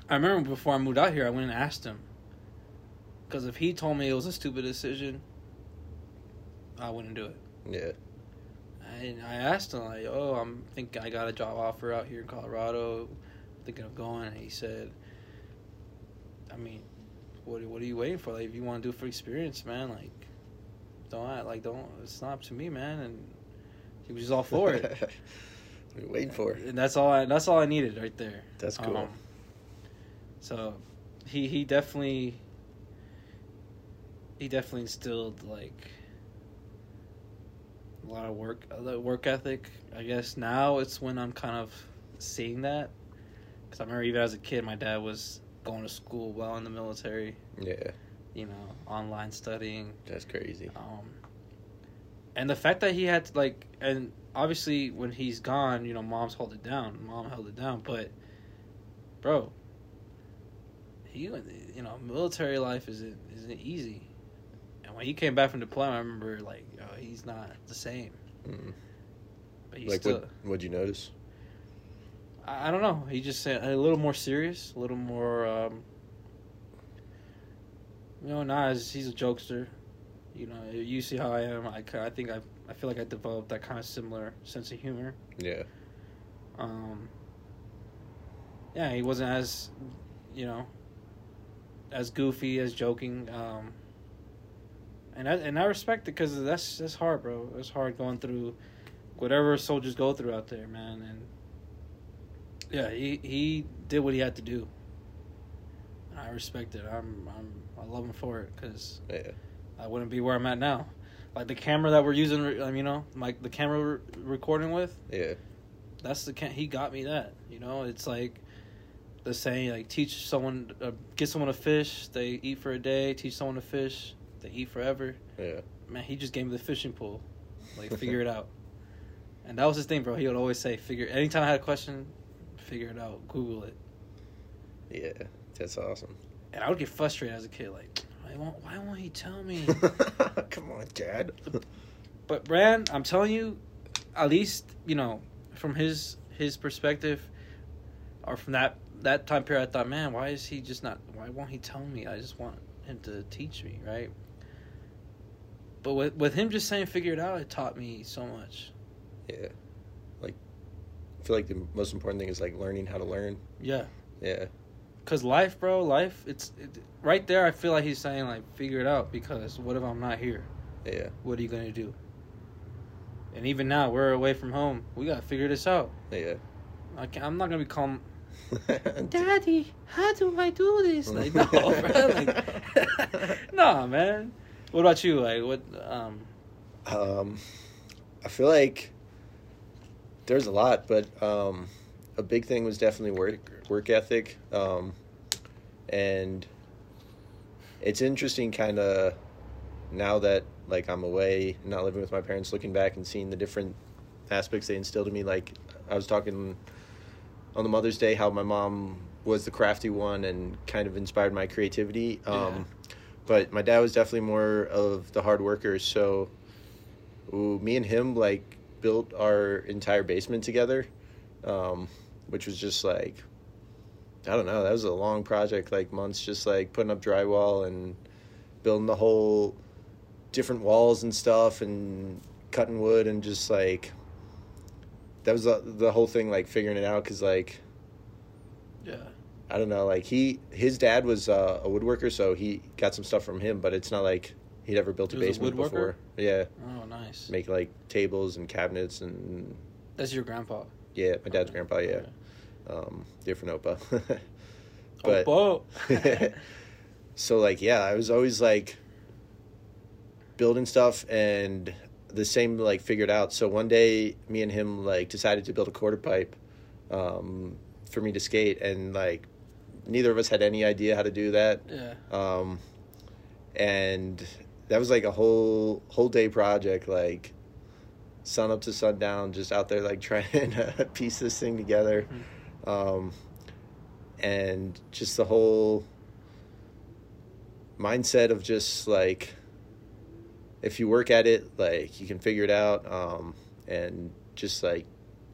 I remember before I moved out here, I went and asked him because if he told me it was a stupid decision, I wouldn't do it. yeah. And I asked him like, "Oh, I'm thinking I got a job offer out here in Colorado, thinking of going." And he said, "I mean, what what are you waiting for? Like, if you want to do it for experience, man, like, don't act- like don't. It's not up to me, man." And he was just all for it. what are you waiting for? And that's all. I that's all I needed right there. That's cool. Um, so, he he definitely he definitely instilled like a lot of work of work ethic. I guess now it's when I'm kind of seeing that because I remember even as a kid, my dad was going to school while in the military. Yeah. You know, online studying. That's crazy. Um, and the fact that he had to like, and obviously when he's gone, you know, mom's held it down. Mom held it down, but bro, he, you know, military life isn't isn't easy. And when he came back from deployment, I remember like, he's not the same. Mm. But he's Like still. what? What'd you notice? I, I don't know. He just said a little more serious, a little more. um You know, not as he's a jokester. You know, you see how I am. I, I think I I feel like I developed that kind of similar sense of humor. Yeah. Um, yeah, he wasn't as, you know, as goofy as joking. Um, and I and I respect it because that's that's hard, bro. It's hard going through whatever soldiers go through out there, man. And yeah, he he did what he had to do, and I respect it. I'm I'm I love him for it because Yeah. I wouldn't be where I'm at now. Like the camera that we're using, um, you know, like the camera we're recording with Yeah. that's the can he got me that you know it's like the saying like teach someone, uh, get someone to fish, they eat for a day. Teach someone to fish, they eat forever. Yeah. Man, he just gave me the fishing pole, like figure it out. And that was his thing, bro. He would always say, "Figure." Anytime I had a question, figure it out. Google it. Yeah. That's awesome. And I would get frustrated as a kid, like, why won't why won't he tell me? Come on, Dad. But Brand, I'm telling you, at least you know from his his perspective, or from that that time period, I thought, man, why is he just not? Why won't he tell me? I just want him to teach me, right? But with with him just saying figure it out, it taught me so much. Yeah. Feel like the most important thing is like learning how to learn. Yeah, Yeah. cause life, bro, life. It's it, right there. I feel like he's saying like figure it out because what if I'm not here? Yeah. What are you gonna do? And even now, we're away from home. We gotta figure this out. Yeah. I can't, I'm not gonna be calm. Daddy, how do I do this? Like, no, bro. Like, nah, man. What about you? Like, what? Um, Um, I feel like there's a lot, but um, a big thing was definitely work work ethic, um, and it's interesting, kind of now that like I'm away, not living with my parents, looking back and seeing the different aspects they instilled in me. Like I was talking on the Mother's Day, how my mom was the crafty one and kind of inspired my creativity. Um, But my dad was definitely more of the hard worker. So ooh, me and him like built our entire basement together, um, which was just like I don't know. That was a long project, like months, just like putting up drywall and building the whole different walls and stuff and cutting wood and just like that was the, the whole thing like figuring it out because like yeah, i don't know like he his dad was uh, a woodworker so he got some stuff from him but it's not like he'd ever built a He was a basement before yeah oh, nice. make like tables and cabinets and That's your grandpa. yeah my dad's Okay. grandpa yeah Okay. um different opa but whoa. so like yeah i was always like building stuff and the same like figured out so one day me and him like decided to build a quarter pipe um, for me to skate and like neither of us had any idea how to do that yeah. um, and that was like a whole whole day project like sun up to sundown just out there like trying to piece this thing together um, and just the whole mindset of just like if you work at it like you can figure it out um, and just like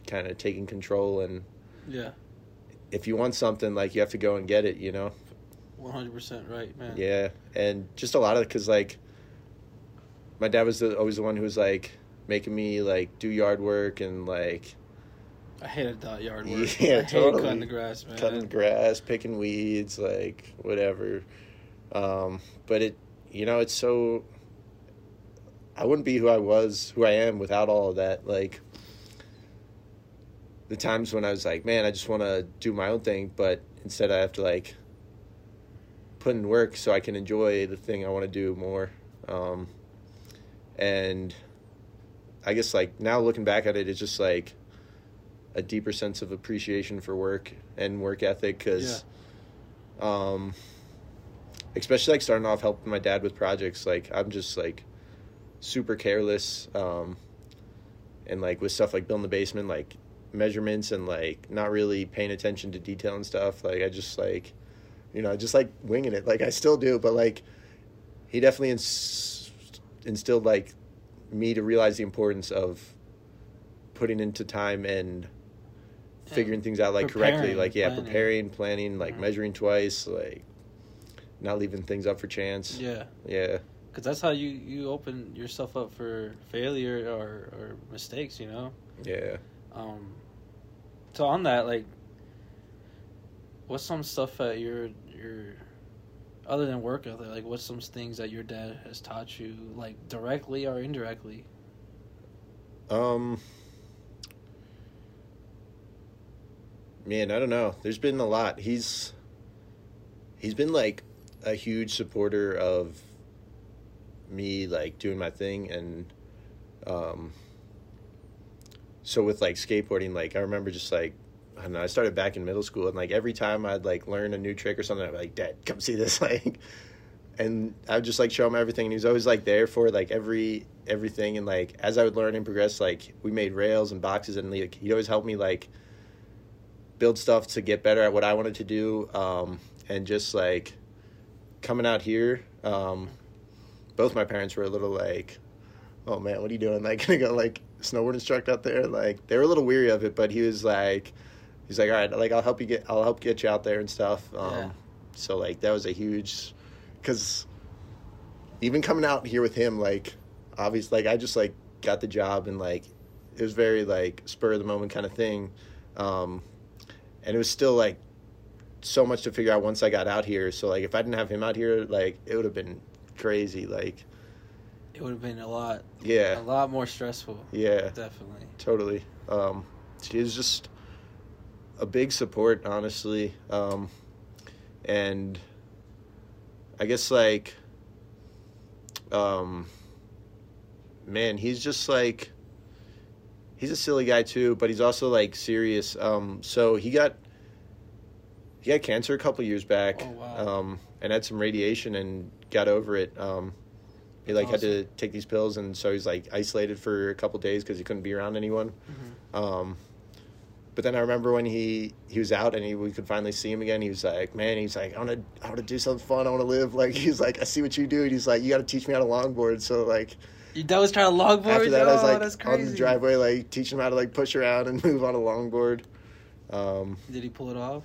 kind of taking control and Yeah. if you want something like you have to go and get it you know One hundred percent right, man. yeah, and just a lot of because like my dad was the, always the one who was like making me like do yard work and like I hated that yard work. Yeah, I totally. cutting the grass, man. cutting grass, picking weeds, like whatever. Um, but it, you know, it's so. I wouldn't be who I was, who I am, without all of that. Like the times when I was like, man, I just want to do my own thing, but instead I have to like put in work so I can enjoy the thing I want to do more. Um, and I guess like now looking back at it, it's just like a deeper sense of appreciation for work and work ethic because um especially like starting off helping my dad with projects like i'm just like super careless um and like with stuff like building the basement like measurements and like not really paying attention to detail and stuff like i just like you know just like winging it like i still do but like he definitely ins- instilled like me to realize the importance of putting into time and figuring things out like correctly like yeah planning. preparing planning like Mhm. measuring twice like not leaving things up for chance Yeah. yeah Because that's how you, you open yourself up for failure or, or mistakes, you know? yeah Um, so on that, like, what's some stuff that your your other than work ethic, like, what's some things that your dad has taught you, like directly or indirectly? Um, man, I don't know. There's been a lot. He's he's been like a huge supporter of me like doing my thing and um so with like skateboarding like I remember just like I don't know. I started back in middle school, and like every time I'd like learn a new trick or something, I'd be like, "Dad, come see this!" Like, and I would just like show him everything, and he was always like there for like every everything. And like as I would learn and progress, like we made rails and boxes, and like he'd always help me like build stuff to get better at what I wanted to do, um, and just like coming out here. Um, both my parents were a little like, "Oh man, what are you doing? Like, gonna go like snowboard instructor out there?" Like they were a little weary of it, but he was like, he's like, "All right, like I'll help you get, I'll help get you out there and stuff." Um, Yeah. So like that was a huge, because even coming out here with him, like obviously, like I just like got the job and like it was very like spur of the moment kind of thing, um, and it was still like so much to figure out once I got out here. So like if I didn't have him out here, like it would have been crazy. Like It would have been a lot, yeah, a lot more stressful. yeah, Definitely. totally. Um, she was just a big support, honestly. Um, and I guess like, um, man, he's just like, he's a silly guy too, but he's also like serious. Um, so he got he had cancer a couple years back. Oh, wow. Um, and had some radiation and got over it. Um, he like had to take these pills, and so he's like isolated for a couple days because he couldn't be around anyone. Um, but then I remember when he he was out and he we could finally see him again. He was like, "Man, he's like, I want to I want to do something fun. I want to live." Like he's like, "I see what you do." And he's like, "You got to teach me how to longboard." So like That was trying to longboard. after that, I was Oh, like on the driveway, like teaching him how to like push around and move on a longboard. Um, Did he pull it off?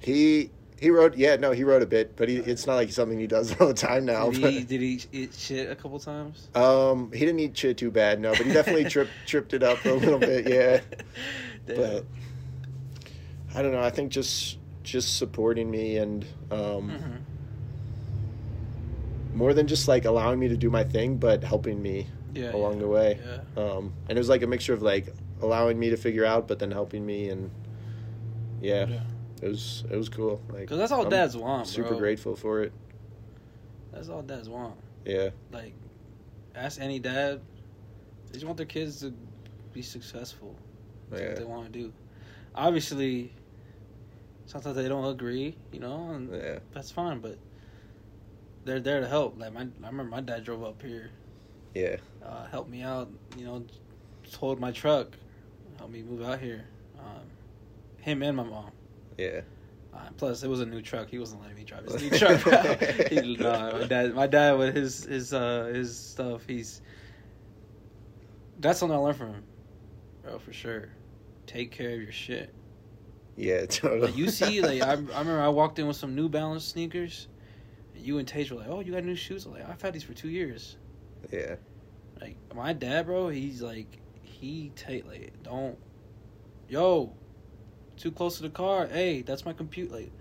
he he wrote yeah no he wrote a bit, but he, it's not like something he does all the time now. Did he, did he eat shit a couple times? Um, he didn't eat shit too bad, no, but he definitely tripped tripped it up a little bit, yeah. Damn. But I don't know. I think just just supporting me and um, Mhm. more than just like allowing me to do my thing, but helping me Yeah, along yeah, the way. Yeah. Um, and it was like a mixture of like allowing me to figure out, but then helping me, and yeah, Yeah. it was it was cool. Like, Cause that's all I'm dads want, super bro. grateful for it. That's all dads want. Yeah, Like, ask any dad. They just want their kids to be successful. That's yeah, what they want to do. Obviously, sometimes they don't agree, you know, and yeah, that's fine. But they're there to help. Like my, I remember my dad drove up here, yeah, uh, helped me out. You know, towed my truck, helped me move out here. Um, him and my mom. yeah. Uh, plus, it was a new truck. He wasn't letting me drive his new truck. he, my dad, my dad with his his uh his stuff. He's that's something I learned from him, bro, for sure. Take care of your shit. Yeah, totally. Like you see, like I, I remember I walked in with some New Balance sneakers. And you and Tage were like, "Oh, you got new shoes?" I'm like, "I've had these for two years." yeah, Like my dad, bro, he's like, he take like, don't, yo, too close to the car. Hey, that's my compute. Like,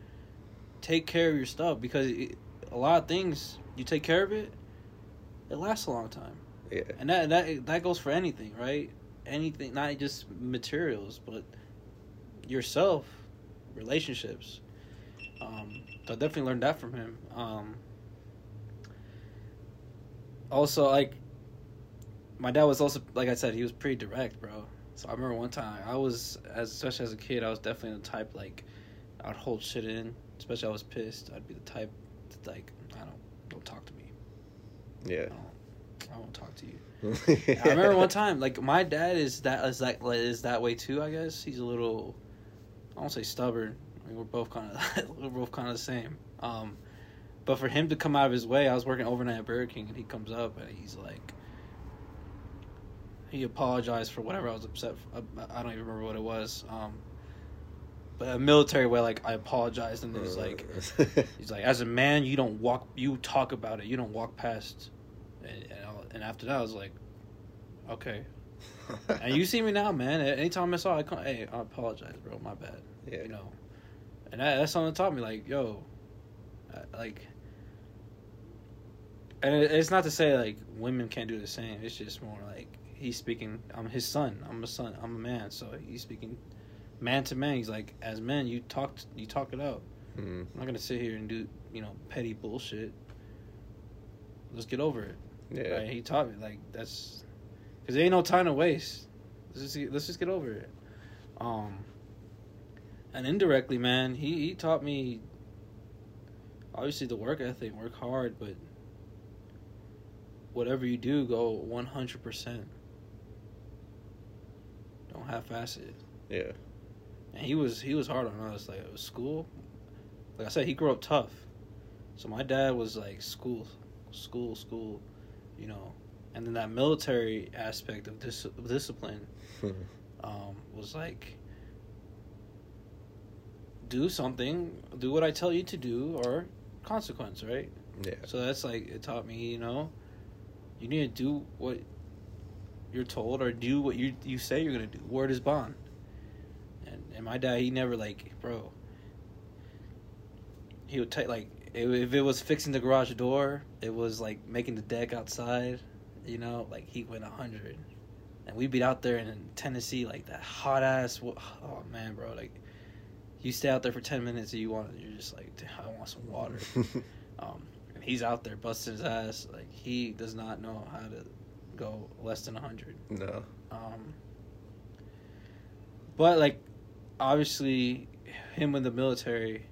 take care of your stuff because it, a lot of things you take care of it, it lasts a long time, yeah, and that that that goes for anything, right? Anything, not just materials, but yourself, relationships. Um, so I definitely learned that from him. Um, also, like, my dad was also, like I said, he was pretty direct, bro. So I remember one time I was, as especially as a kid, I was definitely the type like, I'd hold shit in. Especially I was pissed. I'd be the type to like, I don't, don't talk to me. Yeah. I won't talk to you. I remember one time, like my dad is that is that is that way too. I guess he's a little, I won't say stubborn. I mean, we're both kind of we're both kind of the same. Um, but for him to come out of his way, I was working overnight at Burger King, and he comes up and he's like, he apologized for whatever I was upset. For. I, I don't even remember what it was. Um, but a military way, like I apologized, and was like. He's like, as a man, you don't walk, you talk about it. You don't walk past. And, and, I'll- and after that, I was like, okay. and you see me now, man. Anytime I saw, I come, hey, I apologize, bro. My bad. yeah, You know, and that, that's something that taught me, like, yo, uh, like, and it's not to say like women can't do the same. It's just more like he's speaking. I'm his son. I'm a son. I'm a man. So he's speaking man to man. He's like, as men, you talk, you talk it out. Mm, I'm not gonna sit here and do you know petty bullshit. Let's get over it. Yeah, Right? He taught me like that's because there ain't no time to waste. Let's just get, let's just get over it. Um, and indirectly, man, he he taught me. Obviously, the work ethic, work hard, but whatever you do, go one hundred percent. Don't half-ass it. Yeah. And he was he was hard on us. Like it was school. Like I said, he grew up tough. So my dad was like school, school, school, you know, and then that military aspect of dis- discipline um, was like do something, do what I tell you to do, or consequence, right? yeah. So that's like it taught me, you know, you need to do what you're told or do what you you say you're gonna do. Word is bond. And and my dad, he never like, bro. He would take like if if it was fixing the garage door, it was like making the deck outside, you know, like he went a hundred, and we'd be out there in Tennessee like that hot ass. Oh man, bro, like you stay out there for ten minutes and you want you're just like I want some water. Um, and he's out there busting his ass. Like he does not know how to go less than hundred. no. Um, but like, obviously, him in the military.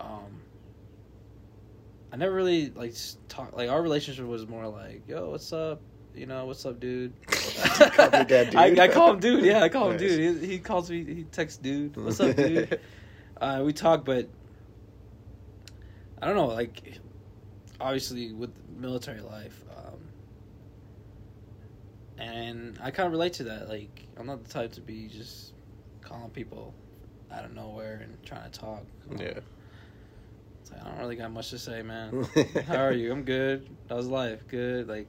Um, I never really like talk. Like our relationship was more like, "Yo, what's up? You know, what's up, dude?" Call dude? I, I call him dude. Yeah, I call him Nice. dude. He, he calls me. He texts dude. What's up, dude? uh, we talk, but I don't know. Like, obviously, with military life, um, and I kind of relate to that. Like, I'm not the type to be just calling people out of nowhere and trying to talk. yeah. I don't really got much to say, man. How are you? I'm good. How's life? Good. Like,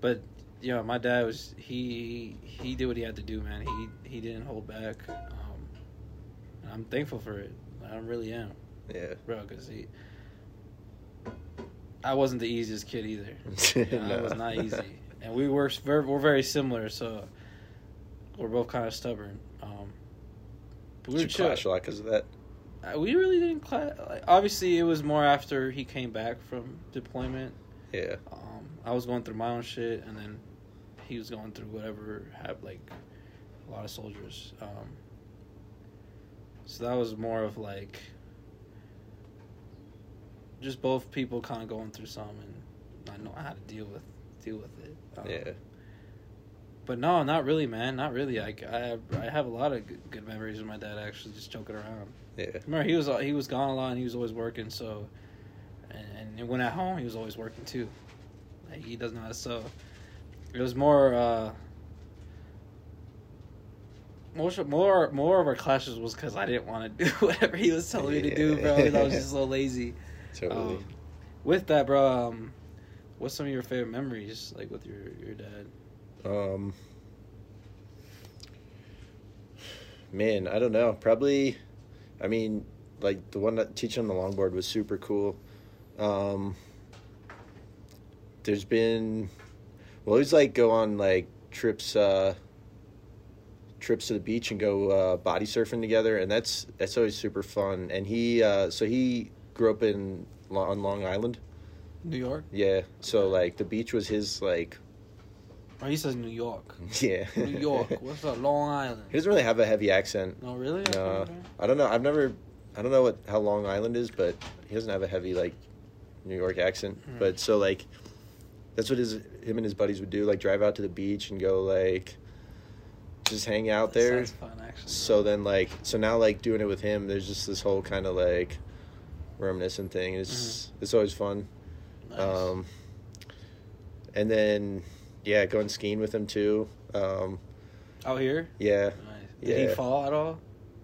but you know, my dad was he he did what he had to do, man. He he didn't hold back. Um, and I'm thankful for it. I really am, Yeah. bro. Because he, I wasn't the easiest kid either. You know, I was not easy, and we were very we're very similar. So we're both kind of stubborn. Um, but we were you chill. clash a lot because of that? Uh, We really didn't clash. Like, obviously, it was more after he came back from deployment. Yeah. Um, I was going through my own shit, and then he was going through whatever had like a lot of soldiers. Um, so that was more of like just both people kind of going through some, and not knowing how to deal with deal with it. Um, Yeah. But no, not really, man. Not really. I have, I have a lot of good, good memories with my dad actually just joking around. Yeah. Remember, he was he was gone a lot, and he was always working. So, and, and when at home, he was always working too. Like, he doesn't know how to sew. It was more, uh, more, more, more of our clashes was because I didn't want to do whatever he was telling me to do, bro. 'cause I was just so lazy. Totally. Um, with that, bro, um, what's some of your favorite memories, like with your your dad? Um, man, I don't know. Probably, I mean, like the one that teaching on the longboard was super cool. Um, there's been, we'll always like go on like trips, uh, trips to the beach and go uh, body surfing together, and that's that's always super fun. And he, uh, so he grew up in on Long Island. New York? Yeah, so like the beach was his like, Or he says New York. yeah, New York. What's up, Long Island? He doesn't really have a heavy accent. No, really? No, Okay. I don't know. I've never, I don't know what how Long Island is, but he doesn't have a heavy like New York accent. Hmm. But so like, that's what his him and his buddies would do. Like drive out to the beach and go like, just hang out That there. fun, actually. So then like, so now like doing it with him, there's just this whole kind of like reminiscent thing. It's it's always fun. Nice. Um, and then yeah, going skiing with him too. Um, Out here? yeah. Nice. Did he fall at all?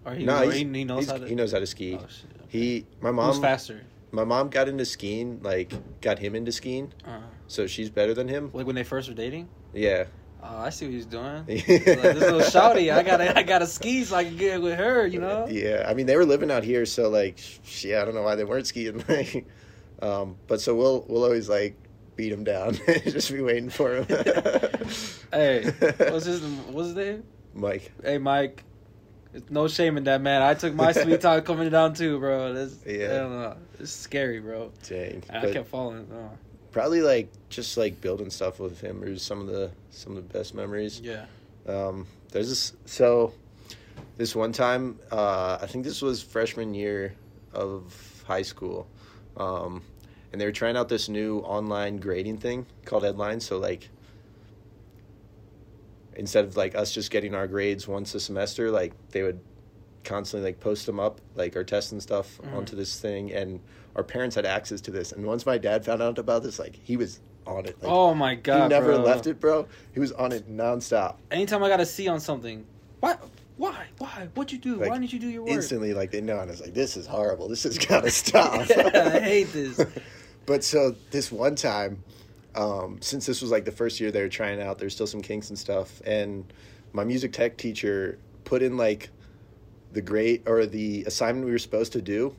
Or he, no, he, knows how to. he knows how to ski. Oh, shit. okay. He, my Who's mom, faster? my mom got into skiing, like got him into skiing, Uh, so she's better than him. like when they first were dating? Yeah, Oh, I see what he's doing. Like, this little shouty, I gotta, I gotta ski so I can get with her. You know? yeah. I mean, they were living out here, so like, yeah, I don't know why they weren't skiing. Um, but so we'll we'll always like beat him down, just be waiting for him. Hey, what's his, what's his name? Mike? Hey, Mike. It's no shame in that, man. I took my sweet time coming down too, bro. That's, Yeah. I don't know. It's scary, bro. Dang, I kept falling. Oh. probably like just like building stuff with him are some of the some of the best memories. Yeah. Um, there's this so this one time, uh, I think this was freshman year of high school, um, and they were trying out this new online grading thing called Headlines. So like, instead of like us just getting our grades once a semester, like they would constantly like post them up, like our tests and stuff, Mhm. onto this thing, and our parents had access to this. And once my dad found out about this, like he was on it. Like, oh my god, he never bro. left it, bro. He was on it nonstop. Anytime I got a C on something, what? Why? Why? What'd you do? Like, Why didn't you do your work? Instantly, like they know, and I was like, "This is horrible. This has got to stop." I hate this. but so this one time, um, since this was like the first year they were trying out, there's still some kinks and stuff, and my music tech teacher put in like the grade or the assignment we were supposed to do,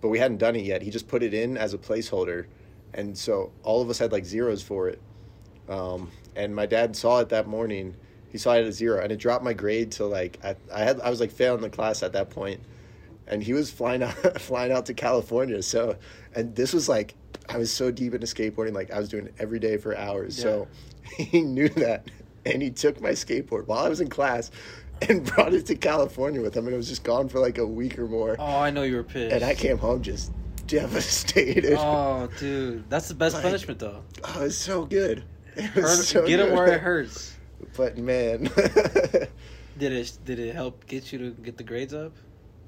but we hadn't done it yet. He just put it in as a placeholder, and so all of us had like zeros for it. Um, and my dad saw it that morning. He saw it at a zero, and it dropped my grade to like I, I had I was like failing the class at that point, and he was flying out flying out to California. So, and this was like I was so deep into skateboarding, like I was doing it every day for hours. So, he knew that, and he took my skateboard while I was in class, and brought it to California with him, and it was just gone for like a week or more. Oh, I know you were pissed. And I came home just devastated. Oh, dude, that's the best Like, punishment though. Oh, it's so good. It Hurt, so get it good. where it hurts. But man, Did it? Did it help get you to get the grades up?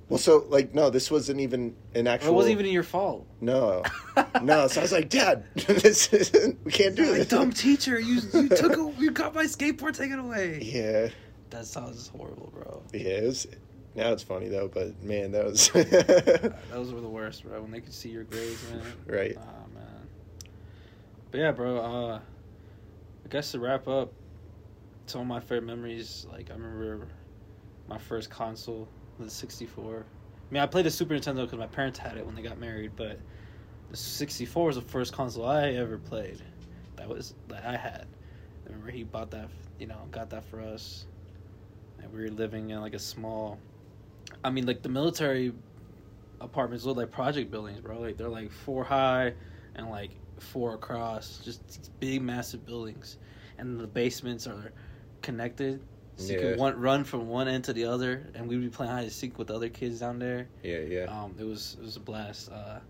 Well, so like no, this wasn't even an actual. it wasn't even your fault. No, no. So I was like, Dad, this isn't. We can't do this. dumb teacher, you you took a, you got my skateboard taken away. Yeah, That sounds horrible, bro. yeah. It was. Now it's funny though, but man, that was Those were the worst, bro. When they could see your grades, man. right. Ah, man. But yeah, bro. Uh, I guess to wrap up, some of my favorite memories. Like I remember my first console, the sixty four. I mean, I played a Super Nintendo because my parents had it when they got married, but the sixty four was the first console I ever played. That was that I had. I remember he bought that, you know, got that for us, and we were living in like a small. I mean, like the military apartments look like project buildings, bro. Like they're like four high and like four across, just big, massive buildings, and the basements are connected, so you could one, run from one end to the other. And we'd be playing hide and seek with the other kids down there. Yeah, yeah. Um, it was it was a blast. Uh,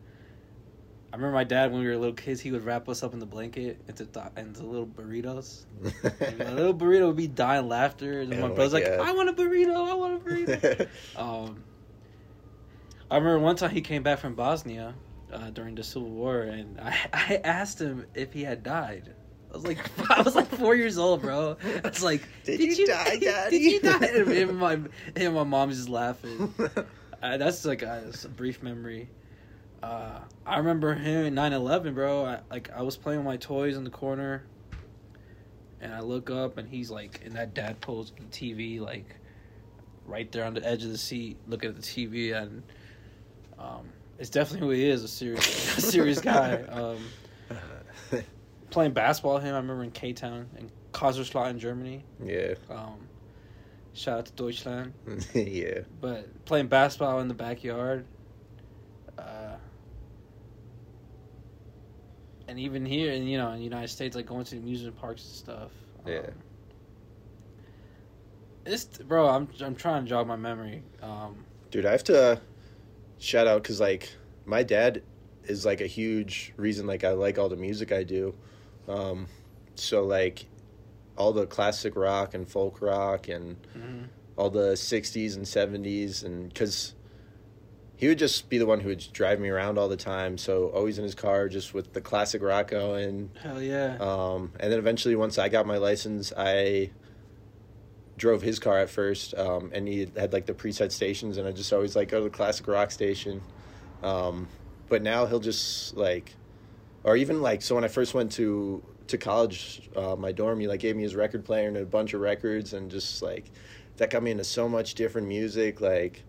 I remember my dad when we were little kids, he would wrap us up in the blanket into th- into little burritos. And my little burrito would be dying laughter, and Oh my brother's like. "I want a burrito! I want a burrito!" Um, I remember one time he came back from Bosnia uh, during the Civil War, and I, I asked him if he had died. I was like, I was like four years old, bro. I was like, Did you die, Daddy?" Did you die? And my and my mom's just laughing. Uh, that's like a, it's a brief memory. Uh, I remember him in 9-11, bro. I, like I was playing with my toys in the corner, and I look up, and he's like in that dad pose on the TV, like right there on the edge of the seat, looking at the TV, and um, it's definitely who he is, a serious, a serious guy. Um, playing basketball with him, I remember in K Town in Kaiserslautern, Germany. yeah, Um, shout out to Deutschland yeah. but playing basketball in the backyard uh, and even here in you know in the united states like going to the amusement parks and stuff um, Yeah. it's bro i'm i'm trying to jog my memory um Dude, I have to shout out because like my dad is like a huge reason like I like all the music I do. Um, so like all the classic rock and folk rock and mhm. all the 60s and 70s and because he would just be the one who would drive me around all the time. So always in his car just with the classic rock going. Hell yeah. Um, and then eventually once i got my license i drove his car at first um, and he had like the preset stations and i just always like go to the classic rock station. Um, but now he'll just like or even like so when i first went to to college uh, my dorm he like gave me his record player and a bunch of records and just like that got me into so much different music like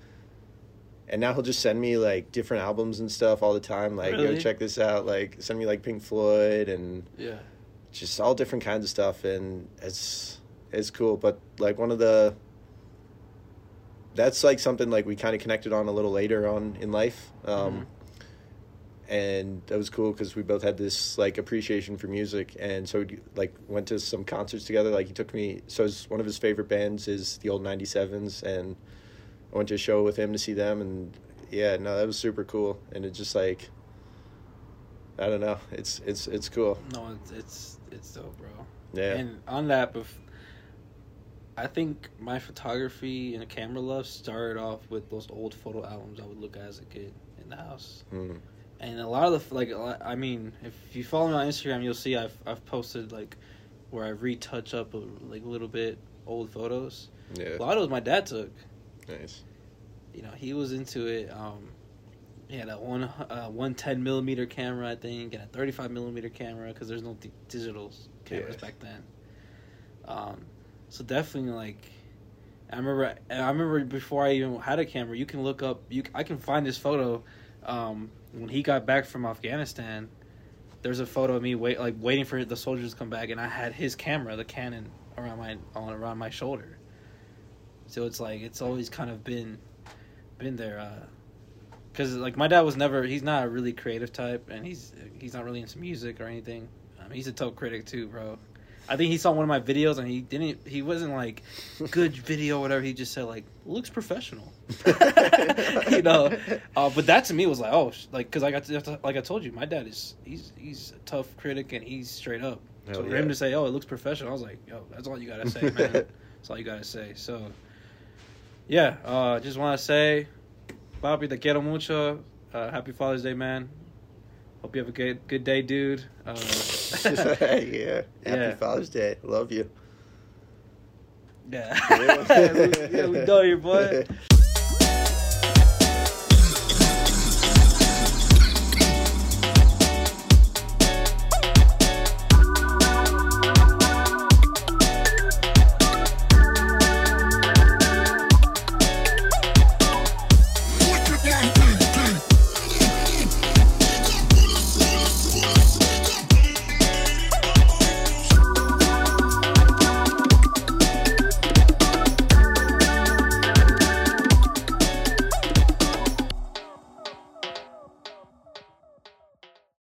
and now he'll just send me like different albums and stuff all the time like Really? yo check this out like send me like pink floyd and yeah just all different kinds of stuff and it's it's cool but like one of the that's like something like we kind of connected on a little later on in life um and that was cool because we both had this like appreciation for music and so we like went to some concerts together like he took me so his, one of his favorite bands is the old 97s and I went to a show with him to see them, and yeah, no, that was super cool. And it just like, I don't know, it's it's it's cool. No, it's it's it's dope, bro. Yeah, And on that, bef- I think my photography and camera love started off with those old photo albums I would look at as a kid in the house. Mm. And a lot of the like, lot- I mean, if you follow me on Instagram, you'll see I've I've posted like where I retouch up a, like a little bit old photos. yeah, A lot of those my dad took. nice. You know, he was into it. Um, he had a one uh, one ten millimeter camera, I think, and a thirty five millimeter camera because there's no di- digital cameras back then. Um, so definitely like, I remember. I remember before I even had a camera, you can look up. You I can find this photo. Um, when he got back from Afghanistan, there's a photo of me wait like waiting for the soldiers to come back, and I had his camera, the Canon, around my on around my shoulder. So it's like it's always kind of been been there. Uh, Cause like my dad was never he's not a really creative type and he's he's not really into music or anything. Um, he's a total critic too, bro. I think he saw one of my videos and he didn't he wasn't like good video or whatever. He just said like looks professional, you know. Uh, but that to me was like oh sh- like because I got to, like I told you my dad is he's he's a tough critic and he's straight up. so Hell for yeah. him to say oh it looks professional, I was like yo that's all you gotta say man. that's all you gotta say. So yeah, uh, just want to say Bobby, te quiero mucho. Uh, happy Father's Day, man. Hope you have a good good day, dude. Uh, yeah, happy Yeah. Father's Day. Love you. yeah, we, yeah, we know you, boy.